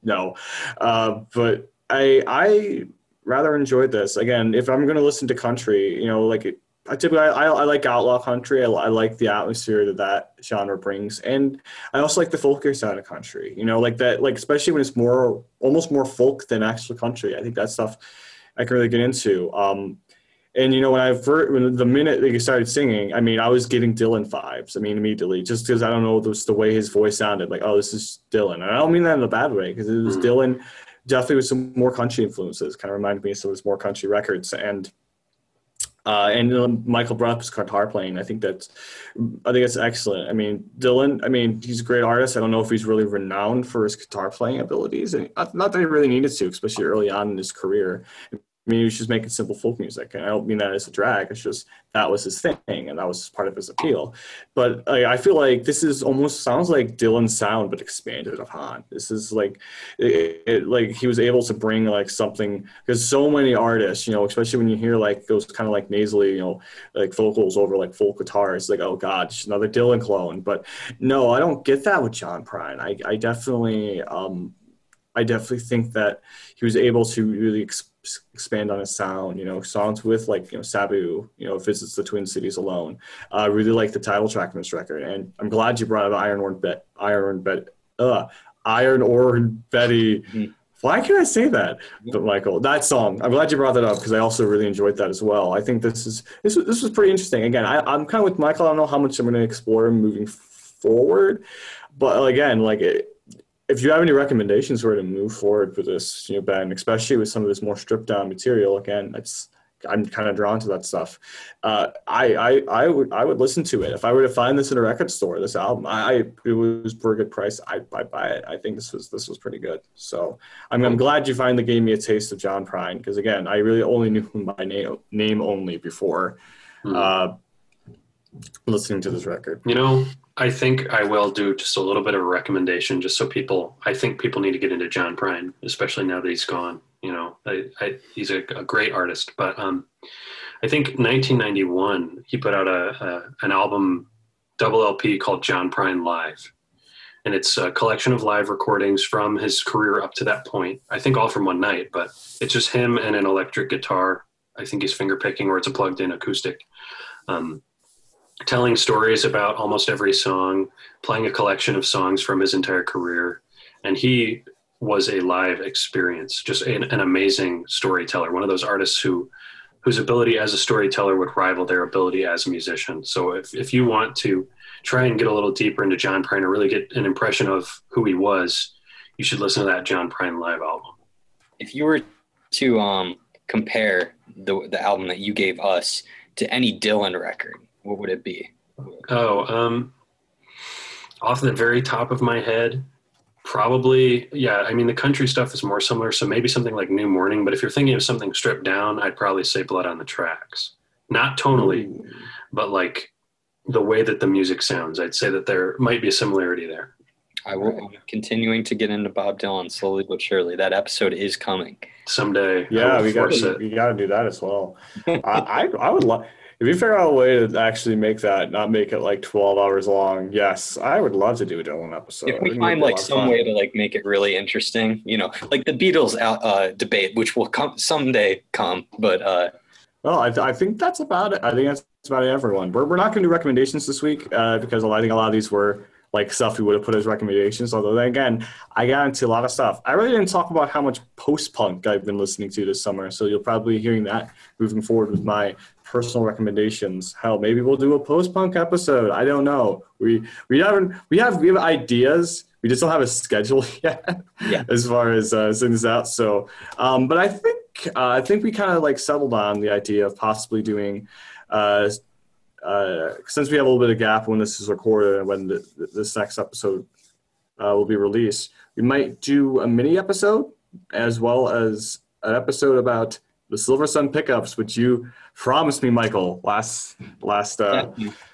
no, uh, but I I rather enjoyed this. Again, if I'm going to listen to country, you know, like I typically I, I like outlaw country. I, I like the atmosphere that that genre brings, and I also like the folkier side of country. You know, like that, like especially when it's more almost more folk than actual country. I think that stuff I can really get into. Um, and you know, when I first, when the minute that he started singing, I mean, I was getting Dylan vibes. I mean, immediately, just because I don't know, the way his voice sounded, like, oh, this is Dylan. And I don't mean that in a bad way, because it was
Mhm.
Dylan, definitely with some more country influences. Kind of reminded me of some of his more country records, and uh, and um, Michael his guitar playing. I think that's, I think that's excellent. I mean, Dylan. I mean, he's a great artist. I don't know if he's really renowned for his guitar playing abilities, and not, not that he really needed to, especially early on in his career. I mean, he was just making simple folk music, and I don't mean that as a drag. It's just that was his thing, and that was part of his appeal. But I feel like this is almost sounds like Dylan's sound, but expanded upon. This is like, it, it, like he was able to bring like something because so many artists, you know, especially when you hear like those kind of like nasally, you know, like vocals over like folk guitars, like oh god, just another Dylan clone. But no, I don't get that with John Prine. I, I definitely, um, I definitely think that he was able to really ex- expand on his sound. You know, songs with like you know Sabu, you know, visits the Twin Cities alone. I uh, really like the title track on this record, and I'm glad you brought up Iron Ore Bet, Iron Bet, uh, Iron Ore Betty.
Mhm.
Why can I say that? But Michael, that song, I'm glad you brought that up because I also really enjoyed that as well. I think this is this was, this was pretty interesting. Again, I, I'm kind of with Michael. I don't know how much I'm going to explore moving forward, but again, like it, if you have any recommendations where to move forward with this, you know, Ben, especially with some of this more stripped down material, again, it's I'm kind of drawn to that stuff. Uh, I, I I would I would listen to it if I were to find this in a record store. This album, I, it was for a good price. I I buy it. I think this was this was pretty good. So I'm I'm glad you finally gave me a taste of John Prine because again, I really only knew him by name name only before
Hmm.
uh, listening to this record.
You know, I think I will do just a little bit of a recommendation, just so people. I think people need to get into John Prine, especially now that he's gone. You know, I, I, he's a, a great artist, but um, I think 1991 he put out a, a an album, double LP called John Prine Live, and it's a collection of live recordings from his career up to that point. I think all from one night, but it's just him and an electric guitar. I think he's finger picking, or it's a plugged in acoustic. Um, telling stories about almost every song, playing a collection of songs from his entire career. And he was a live experience, just an, an amazing storyteller, one of those artists who whose ability as a storyteller would rival their ability as a musician. So if, if you want to try and get a little deeper into John Prine or really get an impression of who he was, you should listen to that John Prine live album.
If you were to um, compare the the album that you gave us to any Dylan record, what would it be?
Oh, um, off the very top of my head, probably, yeah. I mean, the country stuff is more similar, so maybe something like New Morning. But if you're thinking of something stripped down, I'd probably say Blood on the Tracks. Not tonally, but like the way that the music sounds. I'd say that there might be a similarity there.
I will, I'm continuing to get into Bob Dylan slowly but surely. That episode is coming.
Someday,
Yeah, we got to, we got to do that as well. I, I I would love if you figure out a way to actually make that not make it like twelve hours long. Yes, I would love to do a Dylan episode.
if we find like some way to like make it really interesting, you know, like the Beatles uh, uh, debate, which will come someday come, but uh,
Well, I, I think that's about it. I think that's about it, everyone. We're, we're not going to do recommendations this week uh, because I think a lot of these were like stuff we would have put as recommendations. Although then again, I got into a lot of stuff. I really didn't talk about how much post punk I've been listening to this summer. So you'll probably be hearing that moving forward with my personal recommendations. Hell, maybe we'll do a post punk episode. I don't know. We we haven't we have we have ideas. We just don't have a schedule yet
Yeah.
as far as uh, things out. So, um, but I think uh, I think we kind of like settled on the idea of possibly doing, uh, uh, since we have a little bit of gap when this is recorded and when the, this next episode uh, will be released, we might do a mini episode as well as an episode about the Silver Sun pickups, which you promised me, Michael, last last uh,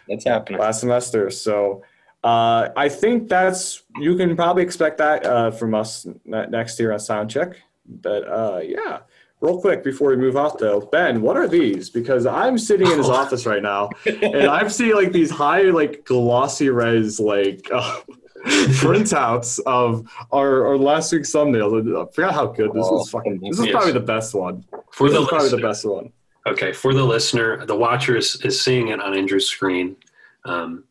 that's happening.
last semester. So uh, I think that's you can probably expect that uh, from us next year on Soundcheck. But uh, yeah, real quick before we move off though, Ben, what are these? Because I'm sitting in his office right now, and I'm seeing like these high like glossy res like. Uh, printouts of our, our last week's thumbnails. I forgot how good this
Oh,
is. Fucking, this is
yes.
probably the best one.
For
this
the
is probably the best one.
Okay, for the listener, the watcher is, is seeing it on Andrew's screen. Um,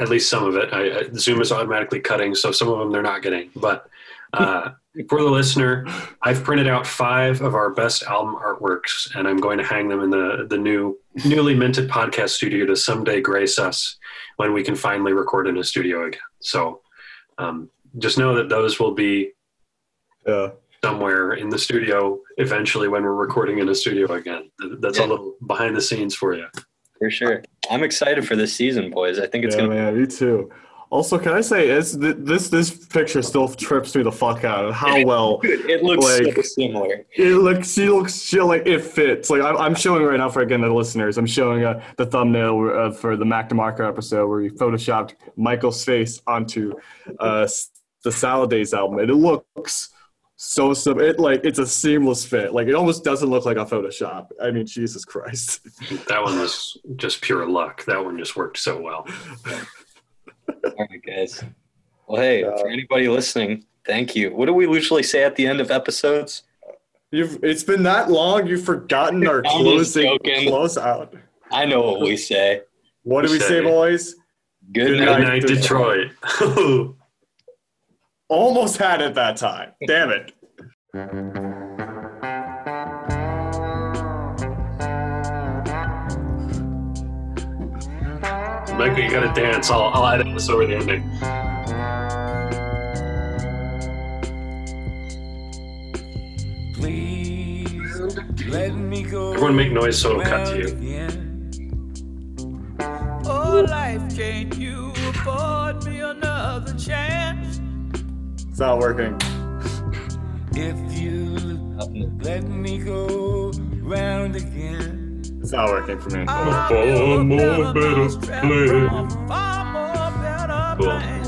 at least some of it. I, I, Zoom is automatically cutting, so some of them they're not getting. But uh, for the listener, I've printed out five of our best album artworks, and I'm going to hang them in the the new newly minted podcast studio to someday grace us when we can finally record in a studio again. So um, just know that those will be
Yeah.
somewhere in the studio eventually when we're recording in a studio again. That's
Yeah.
a little behind the scenes for you.
For sure. I'm excited for this season, boys. I think it's
yeah,
gonna
man, me too. Also, can I say is th- this this picture still trips me the fuck out? and How well
Dude, it looks
Like-
so similar.
it looks. She looks. She like it fits. Like I'm, I'm showing right now for again the listeners. I'm showing uh, the thumbnail uh, for the Mac DeMarco episode where we photoshopped Michael's face onto uh, the Salad Days album, and it looks so sim. It like it's a seamless fit. Like it almost doesn't look like a Photoshop. I mean, Jesus Christ.
That one was just pure luck. That one just worked so well.
All right, guys. Well, hey,
Yeah.
for anybody listening, thank you. What do we usually say at the end of episodes?
You've. It's been that long. You've forgotten our
I'm
closing
joking.
close out.
I know what we say.
What do we say,
Say.
boys?
Good,
Good
Good
night.
night, Detroit.
Almost had it that time. Damn it.
Michael, you gotta dance. I'll, I'll edit this over the ending.
Please let me go.
Everyone make noise so it'll cut to you.
Again.
Oh, life, can't you afford me another chance?
It's not working.
If you let me go round again.
It's not working for me.
I
far more
better
better plan.
a far more better
Cool.
plan.